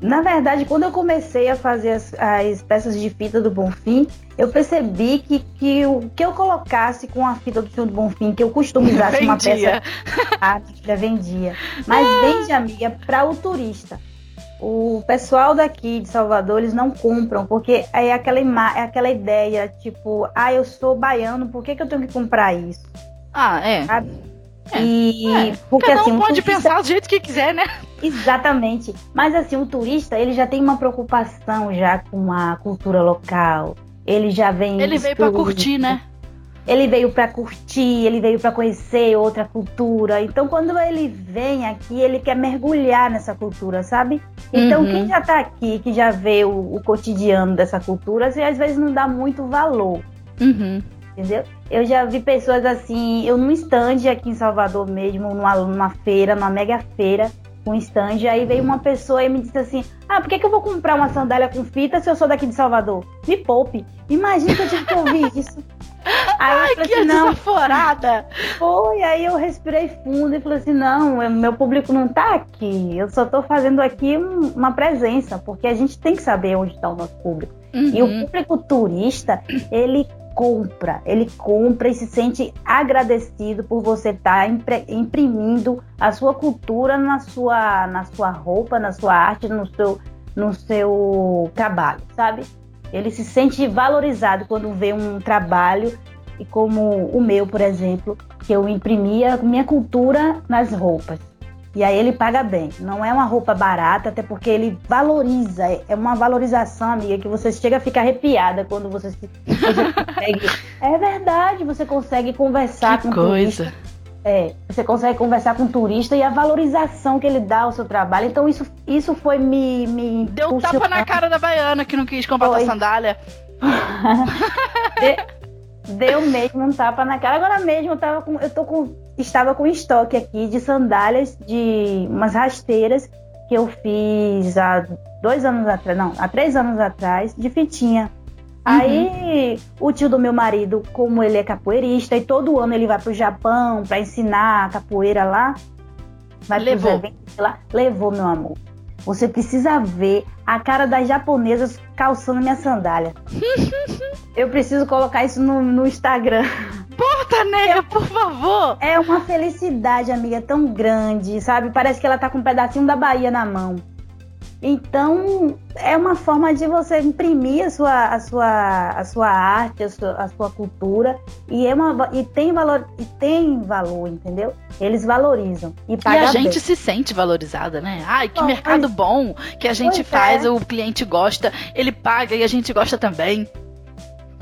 Na verdade, quando eu comecei a fazer as, as peças de fita do Bonfim, eu percebi que, que o que eu colocasse com a fita do Senhor do Bonfim, que eu customizasse uma peça, a já vendia. Mas ah. vende, amiga, para o turista o pessoal daqui de Salvador eles não compram, porque é aquela, é aquela ideia, tipo, ah, eu sou baiano, por que, que eu tenho que comprar isso? Ah, é. É, e é. porque Cada assim, um pode turista... pensar do jeito que quiser, né? Exatamente. Mas assim, o turista, ele já tem uma preocupação já com a cultura local. Ele já vem Ele veio para curtir, né? Ele veio para curtir, ele veio para conhecer outra cultura. Então, quando ele vem aqui, ele quer mergulhar nessa cultura, sabe? Então, uhum. quem já está aqui, que já vê o, o, cotidiano dessa cultura, assim, às vezes não dá muito valor. Uhum. Entendeu? Eu já vi pessoas assim, eu num stand aqui em Salvador mesmo, numa, numa feira, numa mega feira, um stand, aí veio uma pessoa e me disse assim: Ah, por que, que eu vou comprar uma sandália com fita se eu sou daqui de Salvador? Me poupe. Imagina que eu tinha que ouvir isso. Aí Ai, que assim, não. desaforada! Foi, aí eu respirei fundo e falei assim: não, meu público não tá aqui. Eu só tô fazendo aqui uma presença, porque a gente tem que saber onde está o nosso público. Uhum. E o uhum. público turista, ele compra, ele compra e se sente agradecido por você estar tá imprimindo a sua cultura na sua, na sua roupa, na sua arte, no seu, no seu trabalho, sabe? Ele se sente valorizado quando vê um trabalho como o meu, por exemplo, que eu imprimia minha cultura nas roupas. E aí ele paga bem. Não é uma roupa barata, até porque ele valoriza. É uma valorização, amiga, que você chega a ficar arrepiada quando você, se, você consegue. É verdade, você consegue conversar que com coisa. Turista. É, você consegue conversar com o turista e a valorização que ele dá ao seu trabalho. Então isso, isso foi me, me Deu um tapa na cara da baiana que não quis comprar a sandália. De, deu mesmo um tapa na cara. Agora mesmo eu tava com, eu tô com, estava com estoque aqui de sandálias de umas rasteiras que eu fiz há dois anos atrás, não, há três anos atrás, de fitinha. Aí uhum. o tio do meu marido, como ele é capoeirista e todo ano ele vai pro Japão para ensinar capoeira lá, vai levou. lá, levou meu amor. Você precisa ver a cara das japonesas calçando minha sandália. Eu preciso colocar isso no, no Instagram. Porta, nega, por favor! É uma felicidade, amiga, tão grande, sabe? Parece que ela tá com um pedacinho da Bahia na mão. Então, é uma forma de você imprimir a sua, a sua, a sua arte, a sua, a sua cultura, e, é uma, e, tem valor, e tem valor, entendeu? Eles valorizam. E, e a gente bem. se sente valorizada, né? Ai, que mercado pois, bom que a gente faz, é. o cliente gosta, ele paga e a gente gosta também.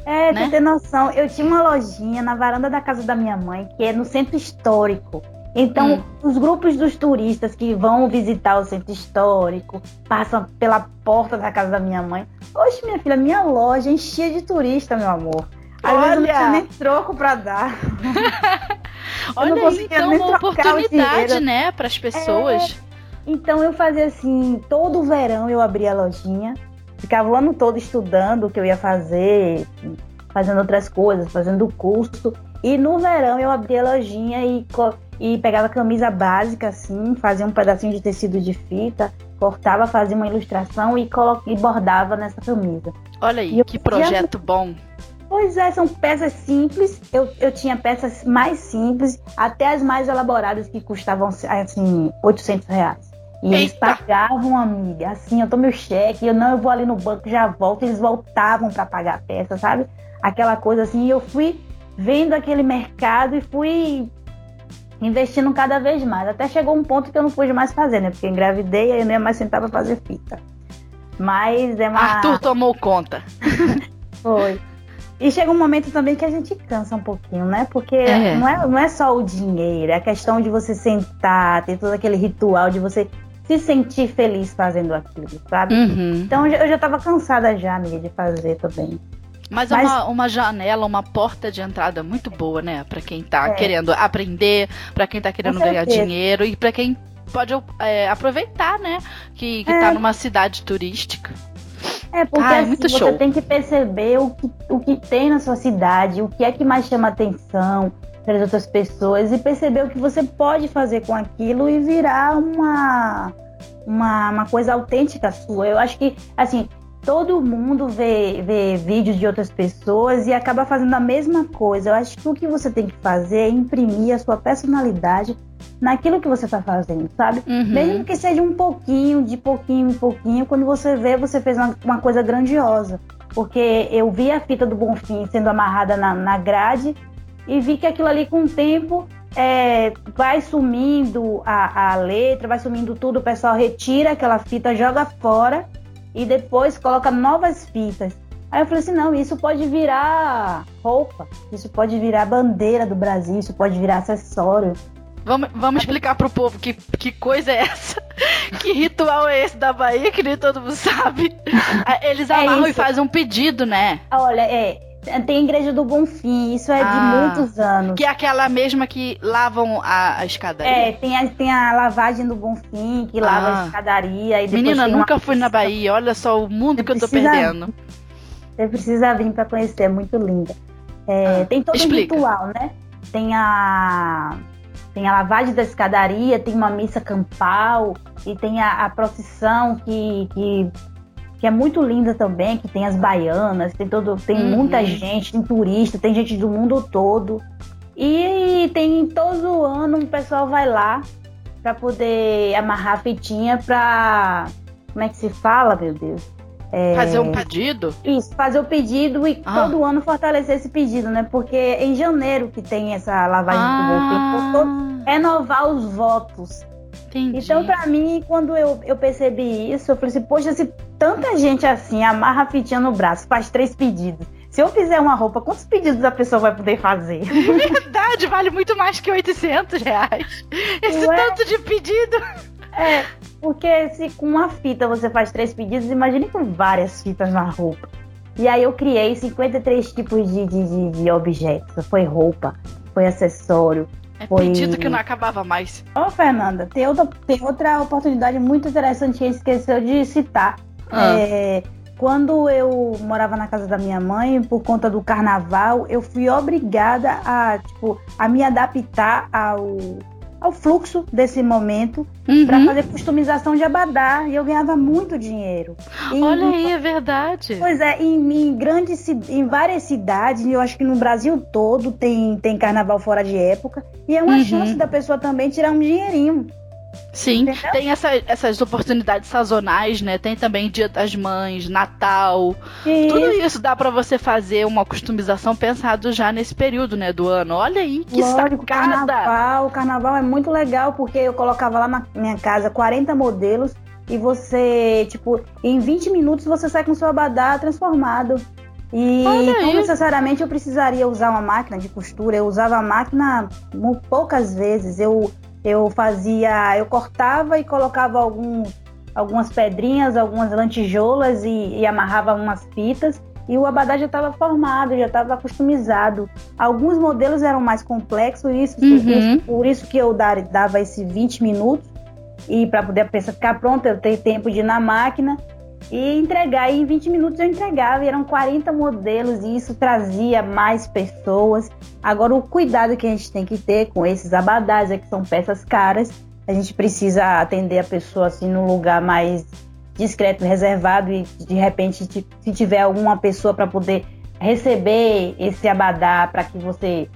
É, né? ter noção, eu tinha uma lojinha na varanda da casa da minha mãe, que é no centro histórico. Então, hum. os grupos dos turistas que vão visitar o centro histórico, passam pela porta da casa da minha mãe. Oxe, minha filha, minha loja enchia de turista, meu amor. Às Olha. vezes eu não tinha nem troco para dar. Olha aí, então uma oportunidade, né, para as pessoas. É... Então eu fazia assim, todo verão eu abria a lojinha, ficava o ano todo estudando o que eu ia fazer, fazendo outras coisas, fazendo curso. E no verão eu abria a lojinha e e pegava camisa básica assim, fazia um pedacinho de tecido de fita, cortava, fazia uma ilustração e, e bordava nessa camisa. Olha aí, que projeto bom. Pois é, são peças simples. Eu, eu tinha peças mais simples, até as mais elaboradas que custavam assim 800 reais. E Eita. eles pagavam, amiga. Assim, eu tomo meu cheque, eu não, eu vou ali no banco, já volto. Eles voltavam para pagar a peça, sabe? Aquela coisa assim. E eu fui vendo aquele mercado e fui investindo cada vez mais. Até chegou um ponto que eu não pude mais fazer, né? Porque engravidei e eu não ia mais sentar pra fazer fita. Mas é uma. Arthur tomou conta. Foi. E chega um momento também que a gente cansa um pouquinho, né? Porque é. Não, é, não é só o dinheiro, é a questão de você sentar, ter todo aquele ritual de você se sentir feliz fazendo aquilo, sabe? Uhum. Então eu já tava cansada já, amiga, de fazer também. Mas, Mas, é uma, uma janela, uma porta de entrada muito boa, né? Para quem tá é. querendo aprender, para quem tá querendo ganhar dinheiro e para quem pode é, aproveitar, né? Que, que é. tá numa cidade turística. É, porque ah, é assim, você show. tem que perceber o que, o que tem na sua cidade, o que é que mais chama atenção para as outras pessoas e perceber o que você pode fazer com aquilo e virar uma, uma, uma coisa autêntica sua. Eu acho que, assim, todo mundo vê, vê vídeos de outras pessoas e acaba fazendo a mesma coisa. Eu acho que o que você tem que fazer é imprimir a sua personalidade naquilo que você está fazendo, sabe? Uhum. Mesmo que seja um pouquinho, de pouquinho em pouquinho, quando você vê, você fez uma, uma coisa grandiosa. Porque eu vi a fita do Bonfim sendo amarrada na, na grade e vi que aquilo ali com o tempo é, vai sumindo a, a letra, vai sumindo tudo, o pessoal retira aquela fita, joga fora e depois coloca novas fitas. Aí eu falei assim, não, isso pode virar roupa, isso pode virar bandeira do Brasil, isso pode virar acessório. Vamos, vamos explicar pro povo que, que coisa é essa? que ritual é esse da Bahia que nem todo mundo sabe? Eles é amarram é e fazem um pedido, né? Olha, é, tem a igreja do Bonfim, isso é ah, de muitos anos. Que é aquela mesma que lavam a, a escadaria. É, tem a, tem a lavagem do Bonfim, que lava ah. a escadaria. E Menina, nunca uma... fui na Bahia, olha só o mundo você que eu tô perdendo. Você precisa vir para conhecer, é muito linda. É, ah, tem todo explica. um ritual, né? Tem a tem a lavagem da escadaria, tem uma missa campal e tem a, a procissão que, que, que, é muito linda também, que tem as baianas, tem todo, tem uhum. muita gente, tem turista, tem gente do mundo todo. E tem todo ano um pessoal vai lá para poder amarrar a fitinha para como é que se fala, meu Deus? É... Fazer um pedido? Isso, fazer o pedido e ah. todo ano fortalecer esse pedido, né? Porque é em janeiro que tem essa lavagem ah. do golpe, renovar os votos. Entendi. Então, para mim, quando eu, eu percebi isso, eu falei assim, poxa, se tanta gente assim amarra a fitinha no braço, faz três pedidos. Se eu fizer uma roupa, quantos pedidos a pessoa vai poder fazer? Verdade, vale muito mais que 800 reais. Esse Ué? tanto de pedido. É, porque se com uma fita você faz três pedidos, imagine com várias fitas na roupa. E aí eu criei 53 tipos de, de, de, de objetos. Foi roupa, foi acessório. É foi... pedido que não acabava mais. Ô, oh, Fernanda, tem outra, tem outra oportunidade muito interessante que a gente esqueceu de citar. Ah. É, quando eu morava na casa da minha mãe, por conta do carnaval, eu fui obrigada a, tipo, a me adaptar ao ao fluxo desse momento uhum. para fazer customização de abadá e eu ganhava muito dinheiro. E, Olha aí, é verdade. Pois é, em, em, grandes, em várias cidades, eu acho que no Brasil todo tem, tem carnaval fora de época e é uma uhum. chance da pessoa também tirar um dinheirinho. Sim, Entendeu? tem essa, essas oportunidades sazonais, né? Tem também Dia das Mães, Natal. Isso. Tudo isso dá para você fazer uma customização pensado já nesse período, né, do ano. Olha aí que Lógico, sacada! Carnaval, o carnaval é muito legal porque eu colocava lá na minha casa 40 modelos e você, tipo, em 20 minutos você sai com seu abadá transformado. E não necessariamente eu precisaria usar uma máquina de costura, eu usava a máquina poucas vezes. Eu eu fazia, eu cortava e colocava alguns, algumas pedrinhas, algumas lantijoulas e, e amarrava umas fitas e o abadá já estava formado, já estava customizado. Alguns modelos eram mais complexos, isso, uhum. isso por isso que eu dava esses 20 minutos e para poder a peça ficar pronta, eu ter tempo de ir na máquina e entregar. E em 20 minutos eu entregava, e eram 40 modelos, e isso trazia mais pessoas. Agora, o cuidado que a gente tem que ter com esses abadás é que são peças caras, a gente precisa atender a pessoa assim num lugar mais discreto, reservado, e de repente, se tiver alguma pessoa para poder receber esse abadá para que você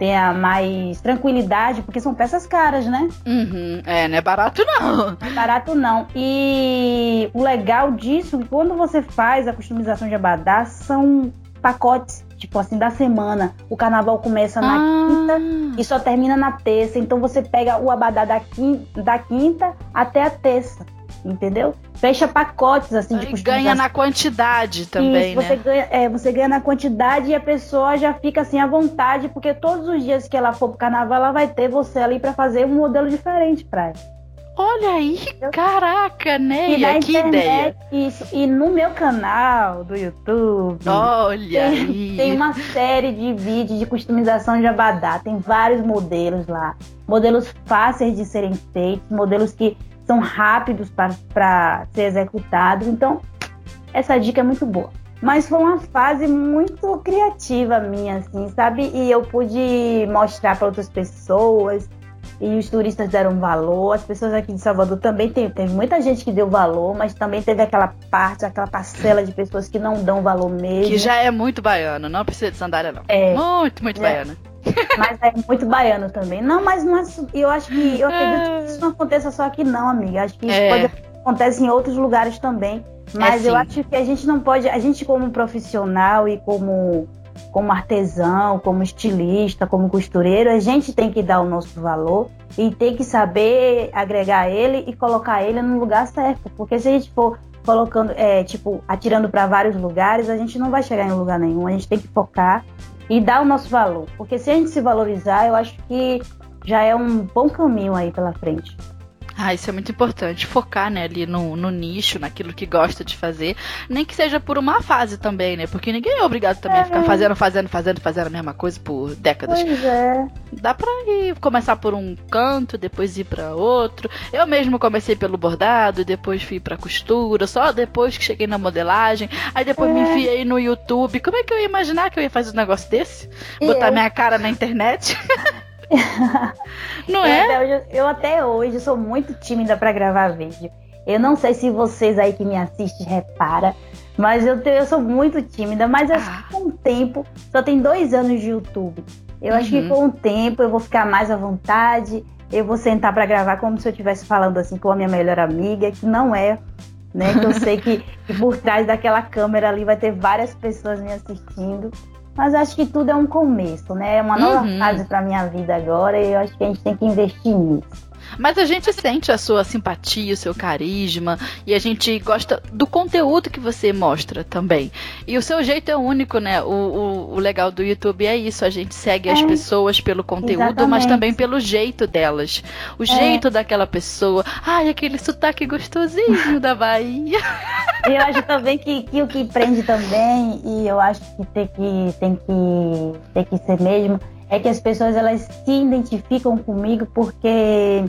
tenha mais tranquilidade, porque são peças caras, né? Uhum. É, não é barato não. Não é barato não. E o legal disso, quando você faz a customização de abadá, são pacotes, tipo assim, da semana. O carnaval começa na ah. quinta e só termina na terça. Então você pega o abadá da quinta, da quinta até a terça entendeu? Fecha pacotes assim de customização. Ganha na quantidade também, Isso, né? Você ganha, é, você ganha na quantidade e a pessoa já fica assim à vontade, porque todos os dias que ela for pro carnaval, ela vai ter você ali para fazer um modelo diferente para ela. Olha aí, caraca, né? Que internet, ideia. Isso. E no meu canal do YouTube. Olha tem, aí. Tem uma série de vídeos de customização de abadá. Tem vários modelos lá. Modelos fáceis de serem feitos, modelos que são rápidos para ser executados. Então, essa dica é muito boa. Mas foi uma fase muito criativa minha, assim, sabe? E eu pude mostrar para outras pessoas e os turistas deram valor. As pessoas aqui de Salvador também teve, teve muita gente que deu valor, mas também teve aquela parte, aquela parcela de pessoas que não dão valor mesmo. Que já é muito baiano, não precisa de sandália, não. É. Muito, muito é. baiano. Mas é muito baiano também. Não, mas não é, eu acho que eu acredito que isso não aconteça só aqui não, amiga. Acho que isso é. pode acontecer em outros lugares também. Mas é, eu acho que a gente não pode, a gente como profissional e como como artesão, como estilista, como costureiro, a gente tem que dar o nosso valor e tem que saber agregar ele e colocar ele no lugar certo. Porque se a gente for colocando, é, tipo, atirando para vários lugares, a gente não vai chegar em lugar nenhum. A gente tem que focar e dar o nosso valor. Porque se a gente se valorizar, eu acho que já é um bom caminho aí pela frente. Ah, isso é muito importante. Focar, né, ali no, no, nicho, naquilo que gosta de fazer. Nem que seja por uma fase também, né? Porque ninguém é obrigado também é. a ficar fazendo, fazendo, fazendo, fazendo a mesma coisa por décadas. Pois é. Dá pra ir começar por um canto, depois ir para outro. Eu mesmo comecei pelo bordado, depois fui pra costura, só depois que cheguei na modelagem. Aí depois é. me enfiei no YouTube. Como é que eu ia imaginar que eu ia fazer um negócio desse? Botar eu... minha cara na internet? Não é? Eu, eu, até hoje sou muito tímida para gravar vídeo. Eu não sei se vocês aí que me assistem repara, mas eu, eu sou muito tímida. Mas acho ah. que com o tempo, só tem dois anos de YouTube. Eu uhum. acho que uhum. com o tempo eu vou ficar mais à vontade. Eu vou sentar para gravar como se eu estivesse falando assim com a minha melhor amiga, que não é, né? Que eu sei que, que por trás daquela câmera ali vai ter várias pessoas me assistindo. Mas acho que tudo é um começo, né? É uma nova uhum. fase para minha vida agora e eu acho que a gente tem que investir nisso. Mas a gente sente a sua simpatia, o seu carisma, e a gente gosta do conteúdo que você mostra também. E o seu jeito é único, né? O, o, o legal do YouTube é isso: a gente segue é. as pessoas pelo conteúdo, Exatamente. mas também pelo jeito delas. O é. jeito daquela pessoa. Ai, aquele sotaque gostosinho da Bahia. Eu acho também que, que o que prende também, e eu acho que tem que, tem que, tem que ser mesmo é que as pessoas elas se identificam comigo porque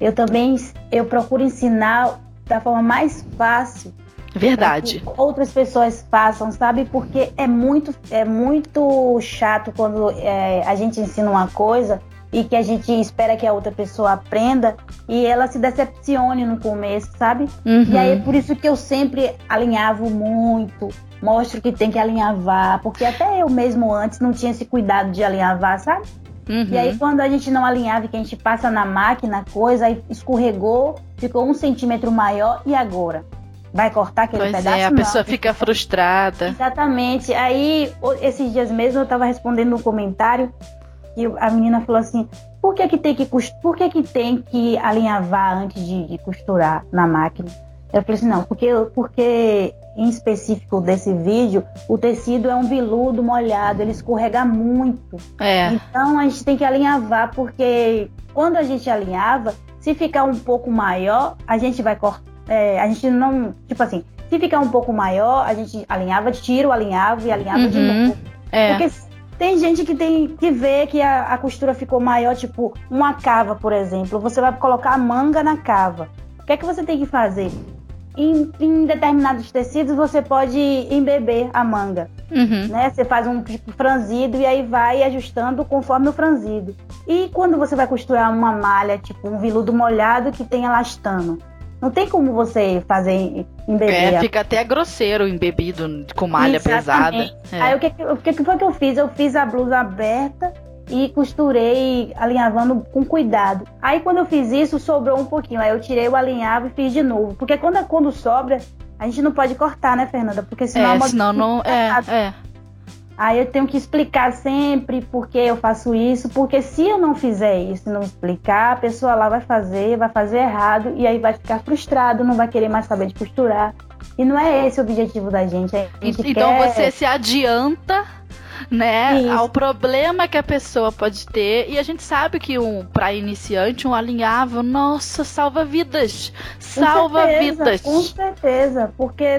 eu também eu procuro ensinar da forma mais fácil. Verdade. Que outras pessoas façam, sabe? Porque é muito, é muito chato quando é, a gente ensina uma coisa e que a gente espera que a outra pessoa aprenda e ela se decepcione no começo, sabe? Uhum. E aí é por isso que eu sempre alinhavo muito, mostro que tem que alinhavar, porque até eu mesmo antes não tinha esse cuidado de alinhavar, sabe? Uhum. E aí quando a gente não alinhava e que a gente passa na máquina a coisa, aí escorregou, ficou um centímetro maior e agora? Vai cortar aquele pois pedaço? É, a não, pessoa fica frustrada. Exatamente. Aí, esses dias mesmo, eu tava respondendo um comentário e a menina falou assim: por que, que tem que por que, que tem que alinhavar antes de, de costurar na máquina? Eu falei assim, não, porque, porque em específico desse vídeo, o tecido é um veludo molhado, ele escorrega muito. É. Então a gente tem que alinhavar, porque quando a gente alinhava, se ficar um pouco maior, a gente vai cortar. É, a gente não. Tipo assim, se ficar um pouco maior, a gente alinhava, tira o alinhava e alinhava uhum. de novo. É. Porque tem gente que tem que ver que a, a, costura ficou maior, tipo uma cava, por exemplo. Você vai colocar a manga na cava. O que é que você tem que fazer? Em, em determinados tecidos você pode embeber a manga. Uhum. Né? Você faz um tipo franzido e aí vai ajustando conforme o franzido. E quando você vai costurar uma malha, tipo um veludo molhado que tem elastano, não tem como você fazer embeber. É, fica até grosseiro embebido com malha Exatamente. pesada. É. Aí o que, o que foi que eu fiz? Eu fiz a blusa aberta e costurei alinhavando com cuidado. Aí quando eu fiz isso, sobrou um pouquinho. Aí eu tirei o alinhavo e fiz de novo. Porque quando, quando sobra, a gente não pode cortar, né, Fernanda? Porque senão... É, senão não... É, é. Aí eu tenho que explicar sempre por que eu faço isso, porque se eu não fizer isso, não explicar, a pessoa lá vai fazer, vai fazer errado e aí vai ficar frustrado, não vai querer mais saber de costurar. E não é esse o objetivo da gente. gente então quer... você se adianta né, Isso. ao problema que a pessoa pode ter. E a gente sabe que um para iniciante um alinhável, nossa, salva vidas. Salva com certeza, vidas. Com certeza, porque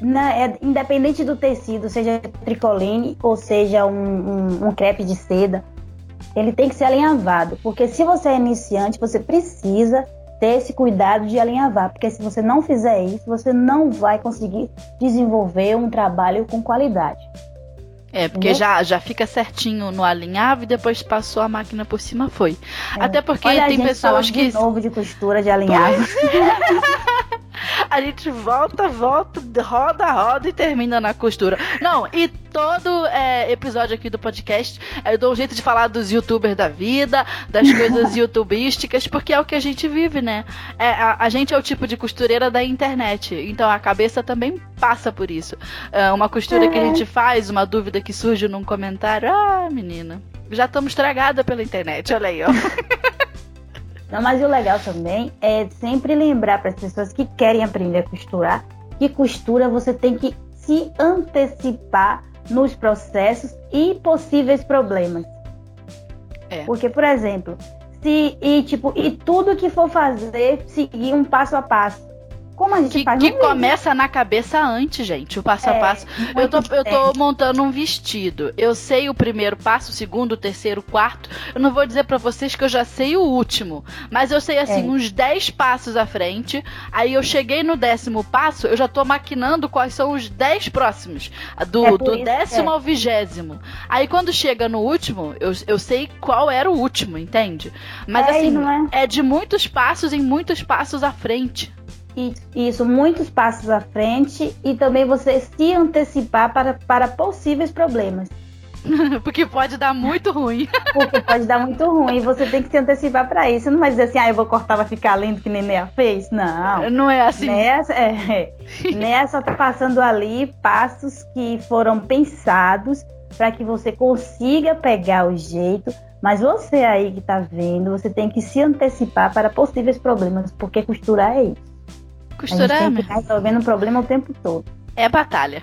né, é, independente do tecido, seja tricoline ou seja um, um, um crepe de seda, ele tem que ser alinhavado. Porque se você é iniciante, você precisa ter esse cuidado de alinhavar, porque se você não fizer isso, você não vai conseguir desenvolver um trabalho com qualidade. É, porque já, já fica certinho no alinhavo e depois passou a máquina por cima, foi. É. Até porque Olha tem pessoas que. De novo de costura de alinhavo. a gente volta, volta, roda, roda e termina na costura. Não, e todo é, episódio aqui do podcast eu dou um jeito de falar dos youtubers da vida, das coisas youtubísticas, porque é o que a gente vive, né? É, a, a, gente é o tipo de costureira da internet, então a cabeça também passa por isso. É uma costura que a gente faz, uma dúvida que surge num comentário, ah, menina, já estamos estragada pela internet, olha aí, ó. Não, mas o legal também é sempre lembrar para as pessoas que querem aprender a costurar que costura você tem que se antecipar nos processos e possíveis problemas. É. Porque, por exemplo, se e tipo, e tudo que for fazer, seguir um passo a passo. Como a gente que, faz? Que começa na cabeça antes, gente, o passo é, a passo. Eu tô, eu tô montando um vestido. Eu sei o primeiro passo, o segundo, o terceiro, o quarto. Eu não vou dizer para vocês que eu já sei o último. Mas eu sei, assim, é. uns 10 passos à frente. Aí eu cheguei no décimo passo, eu já tô maquinando quais são os 10 próximos. Do, é do décimo é. ao vigésimo. Aí quando chega no último, eu, eu sei qual era o último, entende? Mas é, assim, é? é de muitos passos em muitos passos à frente isso, muitos passos à frente e também você se antecipar para, para possíveis problemas. Porque pode dar muito ruim. Porque pode dar muito ruim e você tem que se antecipar para isso. Você não vai dizer assim, ah, eu vou cortar, vai ficar lindo que nem Nea fez. Não. Não é assim. Nessa, é, nessa tá passando ali passos que foram pensados para que você consiga pegar o jeito. Mas você aí que tá vendo, você tem que se antecipar para possíveis problemas, porque costurar é isso. Costurar. A gente tem que resolvendo o problema o tempo todo. É batalha.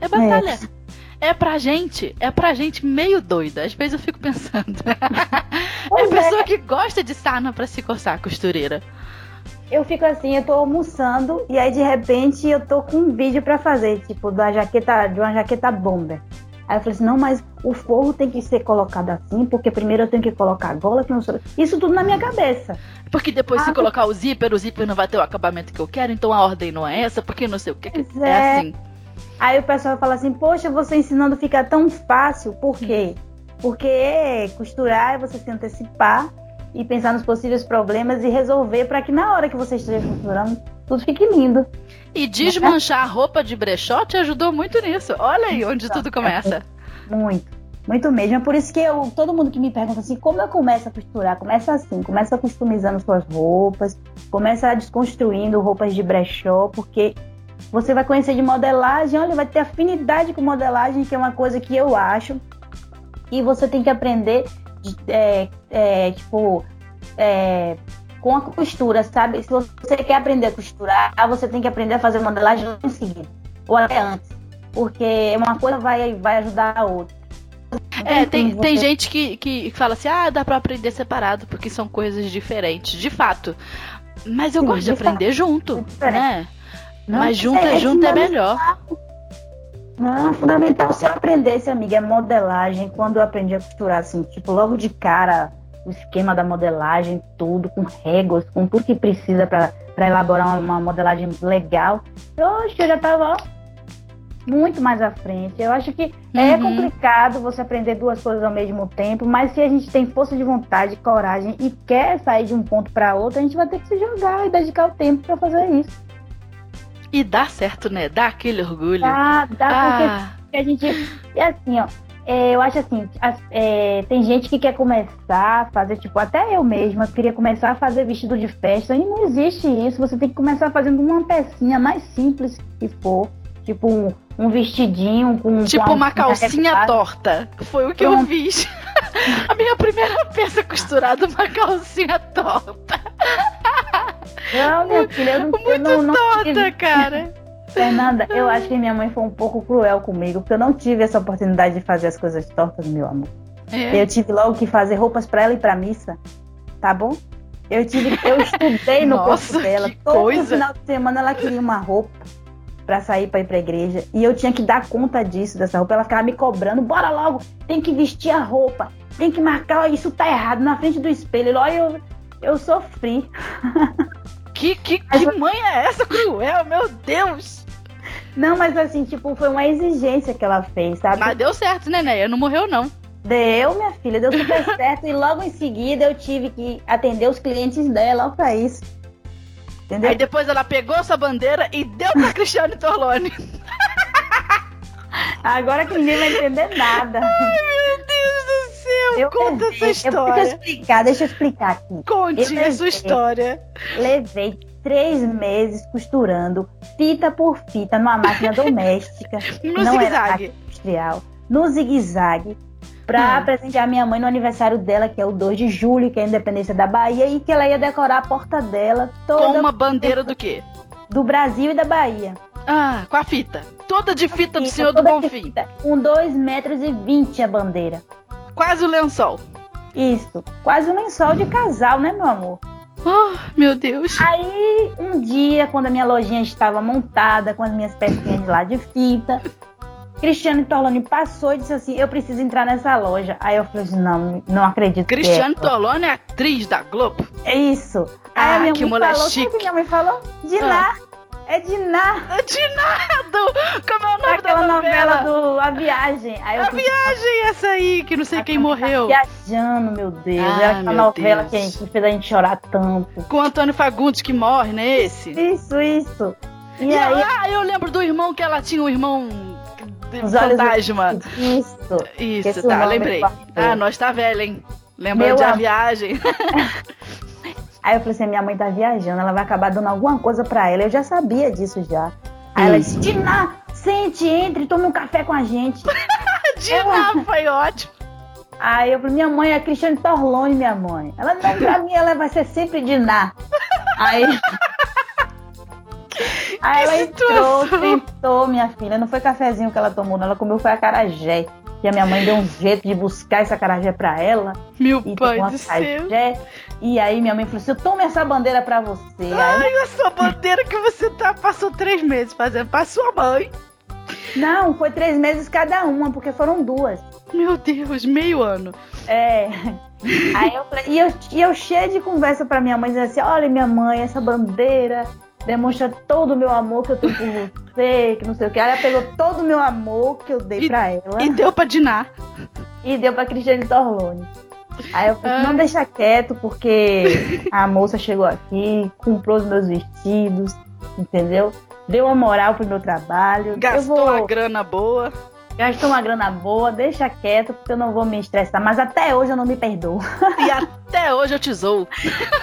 É batalha. É. é pra gente, é pra gente meio doida. Às vezes eu fico pensando. é a pessoa é. que gosta de sarna pra se coçar, costureira. Eu fico assim, eu tô almoçando e aí de repente eu tô com um vídeo para fazer, tipo, da jaqueta, de uma jaqueta bomber. Aí eu falei assim, não, mas o forro tem que ser colocado assim, porque primeiro eu tenho que colocar a gola, que não sou... Isso tudo na minha cabeça. Porque depois ah, se colocar o zíper, o zíper não vai ter o acabamento que eu quero, então a ordem não é essa, porque não sei o que. É, é assim. Aí o pessoal fala assim, poxa, você ensinando fica tão fácil, por quê? Porque costurar é você se antecipar e pensar nos possíveis problemas e resolver para que na hora que você esteja costurando, tudo fique lindo. E desmanchar a roupa de brechó te ajudou muito nisso. Olha aí onde tudo começa. Muito, muito mesmo. É por isso que eu, todo mundo que me pergunta assim, como eu começo a costurar? Começa assim, começa customizando suas roupas, começa desconstruindo roupas de brechó, porque você vai conhecer de modelagem, olha, vai ter afinidade com modelagem, que é uma coisa que eu acho. E você tem que aprender, é, é, tipo, é, com a costura, sabe? Se você quer aprender a costurar, você tem que aprender a fazer modelagem em seguida, ou até antes, porque uma coisa vai, vai ajudar a outra. É, tem, você... tem gente que, que fala assim, ah, dá pra aprender separado, porque são coisas diferentes. De fato. Mas eu Sim, gosto de, aprender fato. junto, é né? Não, Mas junto é, é junto é melhor. Não, fundamental se eu aprendesse, amiga, é modelagem, quando eu aprendi a costurar, assim, tipo, logo de cara, o esquema da modelagem, tudo, com réguas, com tudo que precisa para elaborar uma, modelagem legal. Eu acho que eu já estava muito mais à frente. Eu acho que é uhum. é complicado você aprender duas coisas ao mesmo tempo, mas se a gente tem força de vontade, coragem e quer sair de um ponto para outro, a gente vai ter que se jogar e dedicar o tempo para fazer isso. E dá certo, né? Dá aquele orgulho. Dá, dá ah. porque a gente. E assim, ó, é, eu acho assim, é, tem gente que quer começar a fazer, tipo, até eu mesma queria começar a fazer vestido de festa e não existe isso. Você tem que começar fazendo uma pecinha mais simples que for. Tipo um, um vestidinho com. Tipo com uma calcinha torta. Foi o que eu fiz. a minha primeira peça costurada, uma calcinha torta. Não, minha filha, eu não, Muito eu não, não torta, tive... cara. Fernanda, eu acho que minha mãe foi um pouco cruel comigo, porque eu não tive essa oportunidade de fazer as coisas tortas, meu amor. É. Eu tive logo que fazer roupas para ela ir pra missa, tá bom? Eu tive, eu estudei no Nossa, corpo dela. Todo coisa. final de semana ela queria uma roupa para sair para ir pra igreja. E eu tinha que dar conta disso, dessa roupa. Ela ficava me cobrando, bora logo, tem que vestir a roupa, tem que marcar, isso tá errado, na frente do espelho. Olha, eu, eu sofri. Que, que, que mãe é essa cruel, meu Deus? Não, mas assim, tipo, foi uma exigência que ela fez, sabe? Mas deu certo, né, Neia? Não morreu, não. Deu, minha filha, deu super certo. E logo em seguida eu tive que atender os clientes dela pra isso. Entendeu? Aí depois ela pegou essa bandeira e deu pra Cristiane Torlone. Agora que ninguém vai entender nada. Ai, meu Deus do céu, eu conta levei, essa história. deixa eu explicar, deixa eu explicar aqui. Conte a sua história. Levei três meses costurando fita por fita numa máquina doméstica. no não zigue-zague. era industrial. No zigue-zague. Pra hum. presentear minha mãe no aniversário dela, que é o 2 de julho, que é a independência da Bahia, e que ela ia decorar a porta dela toda. Com uma bandeira do quê? Do Brasil e da Bahia. Ah, com a fita. Toda de fita do Senhor do Bonfim. Com 2 metros e 20 a bandeira. Quase o lençol. Isso. Quase um lençol de casal, né, meu amor? Oh, meu Deus. Aí, um dia, quando a minha lojinha estava montada, com as minhas pecinhas de lá de fita, Cristiano Torloni passou e disse assim: Eu preciso entrar nessa loja. Aí eu falei assim: Não, não acredito. Cristiano é. É atriz da Globo. É isso. Aí ah, a minha que mãe falou: chique. que minha mãe falou? De ah. lá. É de nada. É de nada. Como é o nome Aquela da novela? novela do A Viagem. Aí A fui- viagem, essa aí, que não sei quem morreu. Viajando, meu Deus. Ai, Era aquela meu novela Deus. que, a que fez a gente chorar tanto. Com o Antônio Fagundes que morre, não é esse? Isso, isso. E, E aí, ah, eu lembro do irmão que ela tinha um irmão os olhos fantasma. Isso. Isso, tá, lembrei. Ah, nós tá velha, hein? Lembrou Meu de a viagem. Aí eu falei assim: minha mãe tá viajando, ela vai acabar dando alguma coisa pra ela. Eu já sabia disso já. Aí Hum. ela disse: Tina, sente, entre, tome um café com a gente. Dina, foi ótimo. Aí eu falei: minha mãe é Cristiane Torlone, minha mãe. Ela não, pra mim, ela vai ser sempre Diná. Aí. Aí ela entrou, situação. sentou, minha filha. Não foi cafezinho que ela tomou, não. Ela comeu foi acarajé. E a minha mãe deu um jeito de buscar esse acarajé pra ela. Meu E pai do céu. E aí minha mãe falou assim: toma essa bandeira pra você. Aí Ai, essa bandeira que você tá, passou três meses fazendo pra sua mãe. Não, foi três meses cada uma, porque foram duas. Meu Deus, meio ano. É. Aí eu falei, e eu, e eu cheia de conversa pra minha mãe, dizendo assim: olha, minha mãe, essa bandeira demonstra todo o meu amor que eu tenho por você, que não sei o que. Aí ela pegou todo o meu amor que eu dei E- pra ela E deu pra dinar. e deu pra Cristiane Torlone. Aí eu falei, Ai. não deixa quieto, porque a moça chegou aqui, comprou os meus vestidos, entendeu? Deu uma moral pro meu trabalho. eu Gastou vou... uma grana boa. Gastou uma grana boa, deixa quieto, porque eu não vou me estressar. Mas até hoje eu não me perdoo. E até hoje eu te zoo.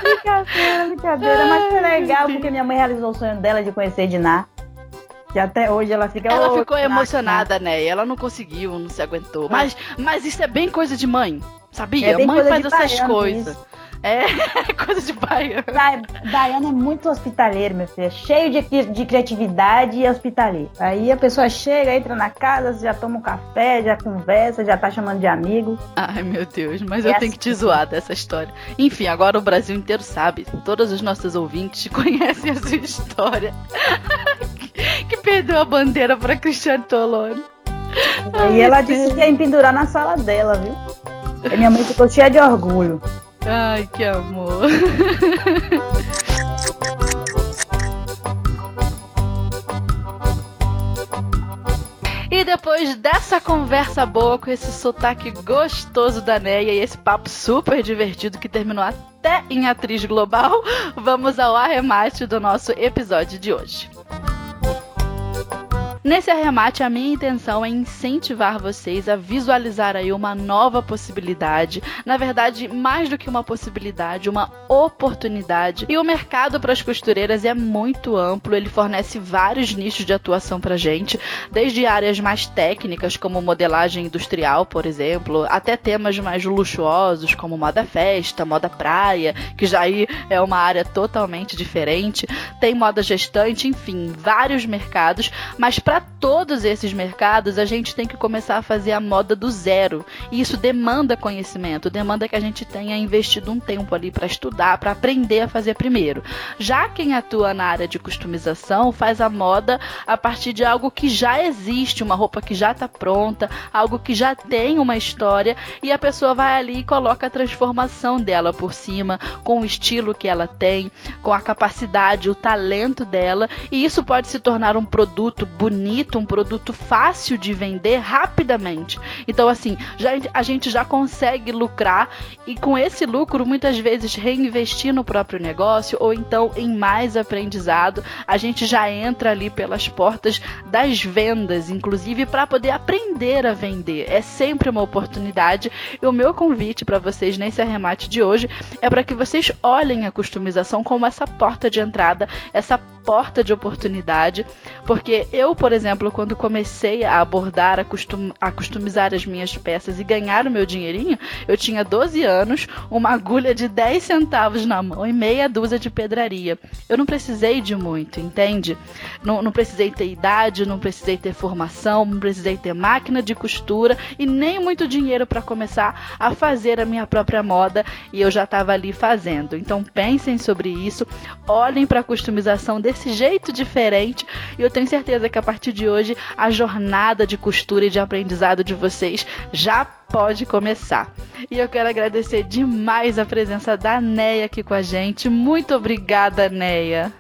brincadeira, brincadeira. Mas foi legal, porque minha mãe realizou o sonho dela de conhecer Diná. E até hoje ela fica. Ela "Ô, ficou Diná, emocionada, né? E ela não conseguiu, não se aguentou. Mas, mas isso é bem coisa de mãe, sabia? É mãe faz essas baiano coisas. isso. É, coisa de baiano. Daiane é muito hospitaleiro, meu filho. É cheio de, de criatividade e hospitaleiro. Aí a pessoa chega, entra na casa, já toma um café, já conversa, já tá chamando de amigo. Ai, meu Deus, mas É eu tenho que te assim. zoar dessa história. Enfim, agora o Brasil inteiro sabe. Todos os nossos ouvintes conhecem a sua história. que perdeu a bandeira pra Cristiano Tolone. Aí ela disse que ia empendurar na sala dela, viu? E minha mãe ficou cheia de orgulho. Ai, que amor. E depois dessa conversa boa com esse sotaque gostoso da Neia e esse papo super divertido que terminou até em atriz global, vamos ao arremate do nosso episódio de hoje. Nesse arremate, a minha intenção é incentivar vocês a visualizar aí uma nova possibilidade. Na verdade, mais do que uma possibilidade, uma oportunidade. E o mercado para as costureiras é muito amplo, ele fornece vários nichos de atuação para gente, desde áreas mais técnicas, como modelagem industrial, por exemplo, até temas mais luxuosos, como moda festa, moda praia, que já aí é uma área totalmente diferente. Tem moda gestante, enfim, vários mercados, mas para todos esses mercados a gente tem que começar a fazer a moda do zero. E isso demanda conhecimento, demanda que a gente tenha investido um tempo ali para estudar, para aprender a fazer primeiro. Já quem atua na área de customização faz a moda a partir de algo que já existe, uma roupa que já está pronta, algo que já tem uma história e a pessoa vai ali e coloca a transformação dela por cima, com o estilo que ela tem, com a capacidade, o talento dela, e isso pode se tornar um produto bonito, um produto fácil de vender rapidamente. Então, assim, já, a gente já consegue lucrar e com esse lucro, muitas vezes reinvestir no próprio negócio ou então em mais aprendizado, a gente já entra ali pelas portas das vendas, inclusive para poder aprender a vender. É sempre uma oportunidade. E o meu convite para vocês nesse arremate de hoje é para que vocês olhem a customização como essa porta de entrada, essa porta de oportunidade, porque eu, por exemplo, quando comecei a abordar, a, custom, a customizar as minhas peças e ganhar o meu dinheirinho, eu tinha 12 anos, uma agulha de 10 centavos na mão e meia dúzia de pedraria. Eu não precisei de muito, entende? Não, não precisei ter idade, não precisei ter formação, não precisei ter máquina de costura e nem muito dinheiro para começar a fazer a minha própria moda e eu já estava ali fazendo. Então pensem sobre isso, olhem para a customização desse jeito diferente e eu tenho certeza que a partir de hoje a jornada de costura e de aprendizado de vocês já pode começar. E eu quero agradecer demais a presença da Neia aqui com a gente. Muito obrigada, Neia.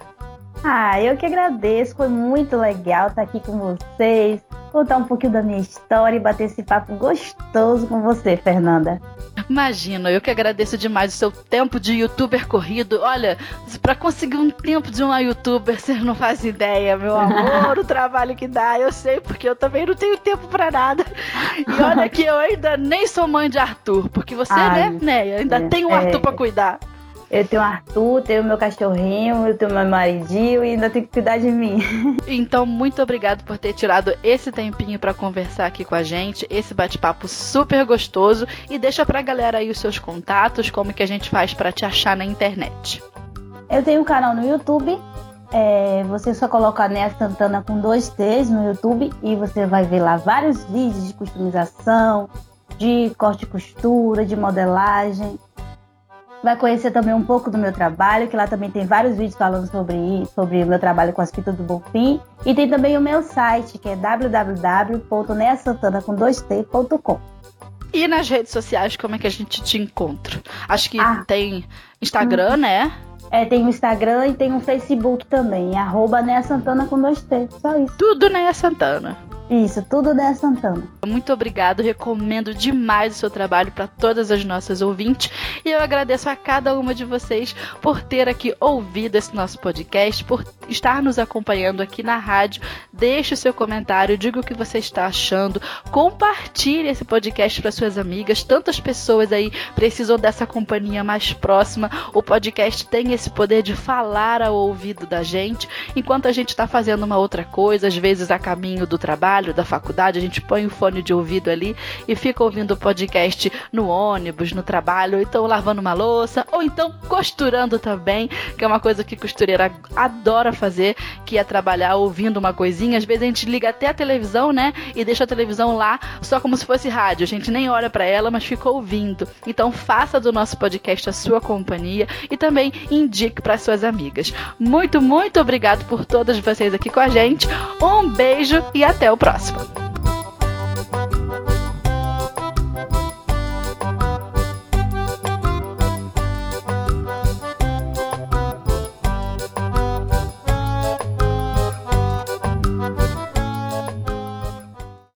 Ah, eu que agradeço. Foi muito legal estar aqui com vocês, contar um pouquinho da minha história e bater esse papo gostoso com você, Fernanda. Imagina, eu que agradeço demais o seu tempo de youtuber corrido. Olha, para conseguir um tempo de uma youtuber, você não faz ideia, meu amor, o trabalho que dá. Eu sei, porque eu também não tenho tempo para nada. E olha que eu ainda nem sou mãe de Arthur, porque você, Ai, né, né, ainda é, tem um Arthur é, para cuidar. Eu tenho o Arthur, tenho meu cachorrinho, eu tenho meu maridinho e ainda tenho que cuidar de mim. Então, muito obrigado por ter tirado esse tempinho para conversar aqui com a gente, esse bate-papo super gostoso e deixa pra galera aí os seus contatos, como que a gente faz para te achar na internet. Eu tenho um canal no YouTube, é, você só coloca Néa Santana com dois T's no YouTube e você vai ver lá vários vídeos de customização, de corte e costura, de modelagem vai conhecer também um pouco do meu trabalho, que lá também tem vários vídeos falando sobre, sobre o meu trabalho com as fitas do Bonfim. E tem também o meu site, que é www.neasantana.com. E nas redes sociais, como é que a gente te encontra? Acho que ah. tem Instagram, hum. né? É, tem o Instagram e tem o Facebook também, arroba Nea Santana com dois T, só isso. Tudo Nea Santana. Isso, tudo da Santana. Muito obrigado, recomendo demais o seu trabalho para todas as nossas ouvintes e eu agradeço a cada uma de vocês por ter aqui ouvido esse nosso podcast, por estar nos acompanhando aqui na rádio. Deixe o seu comentário, diga o que você está achando, compartilhe esse podcast para suas amigas. Tantas pessoas aí precisam dessa companhia mais próxima. O podcast tem esse poder de falar ao ouvido da gente enquanto a gente está fazendo uma outra coisa, às vezes a caminho do trabalho trabalho, da faculdade, a gente põe o fone de ouvido ali e fica ouvindo o podcast no ônibus, no trabalho, então lavando uma louça, ou então costurando também, que é uma coisa que costureira adora fazer, que é trabalhar ouvindo uma coisinha. Às vezes a gente liga até a televisão, né? E deixa a televisão lá só como se fosse rádio. A gente nem olha para ela, mas fica ouvindo. Então faça do nosso podcast a sua companhia e também indique para suas amigas. Muito, muito obrigado por todas vocês aqui com a gente. Um beijo e até o próxima!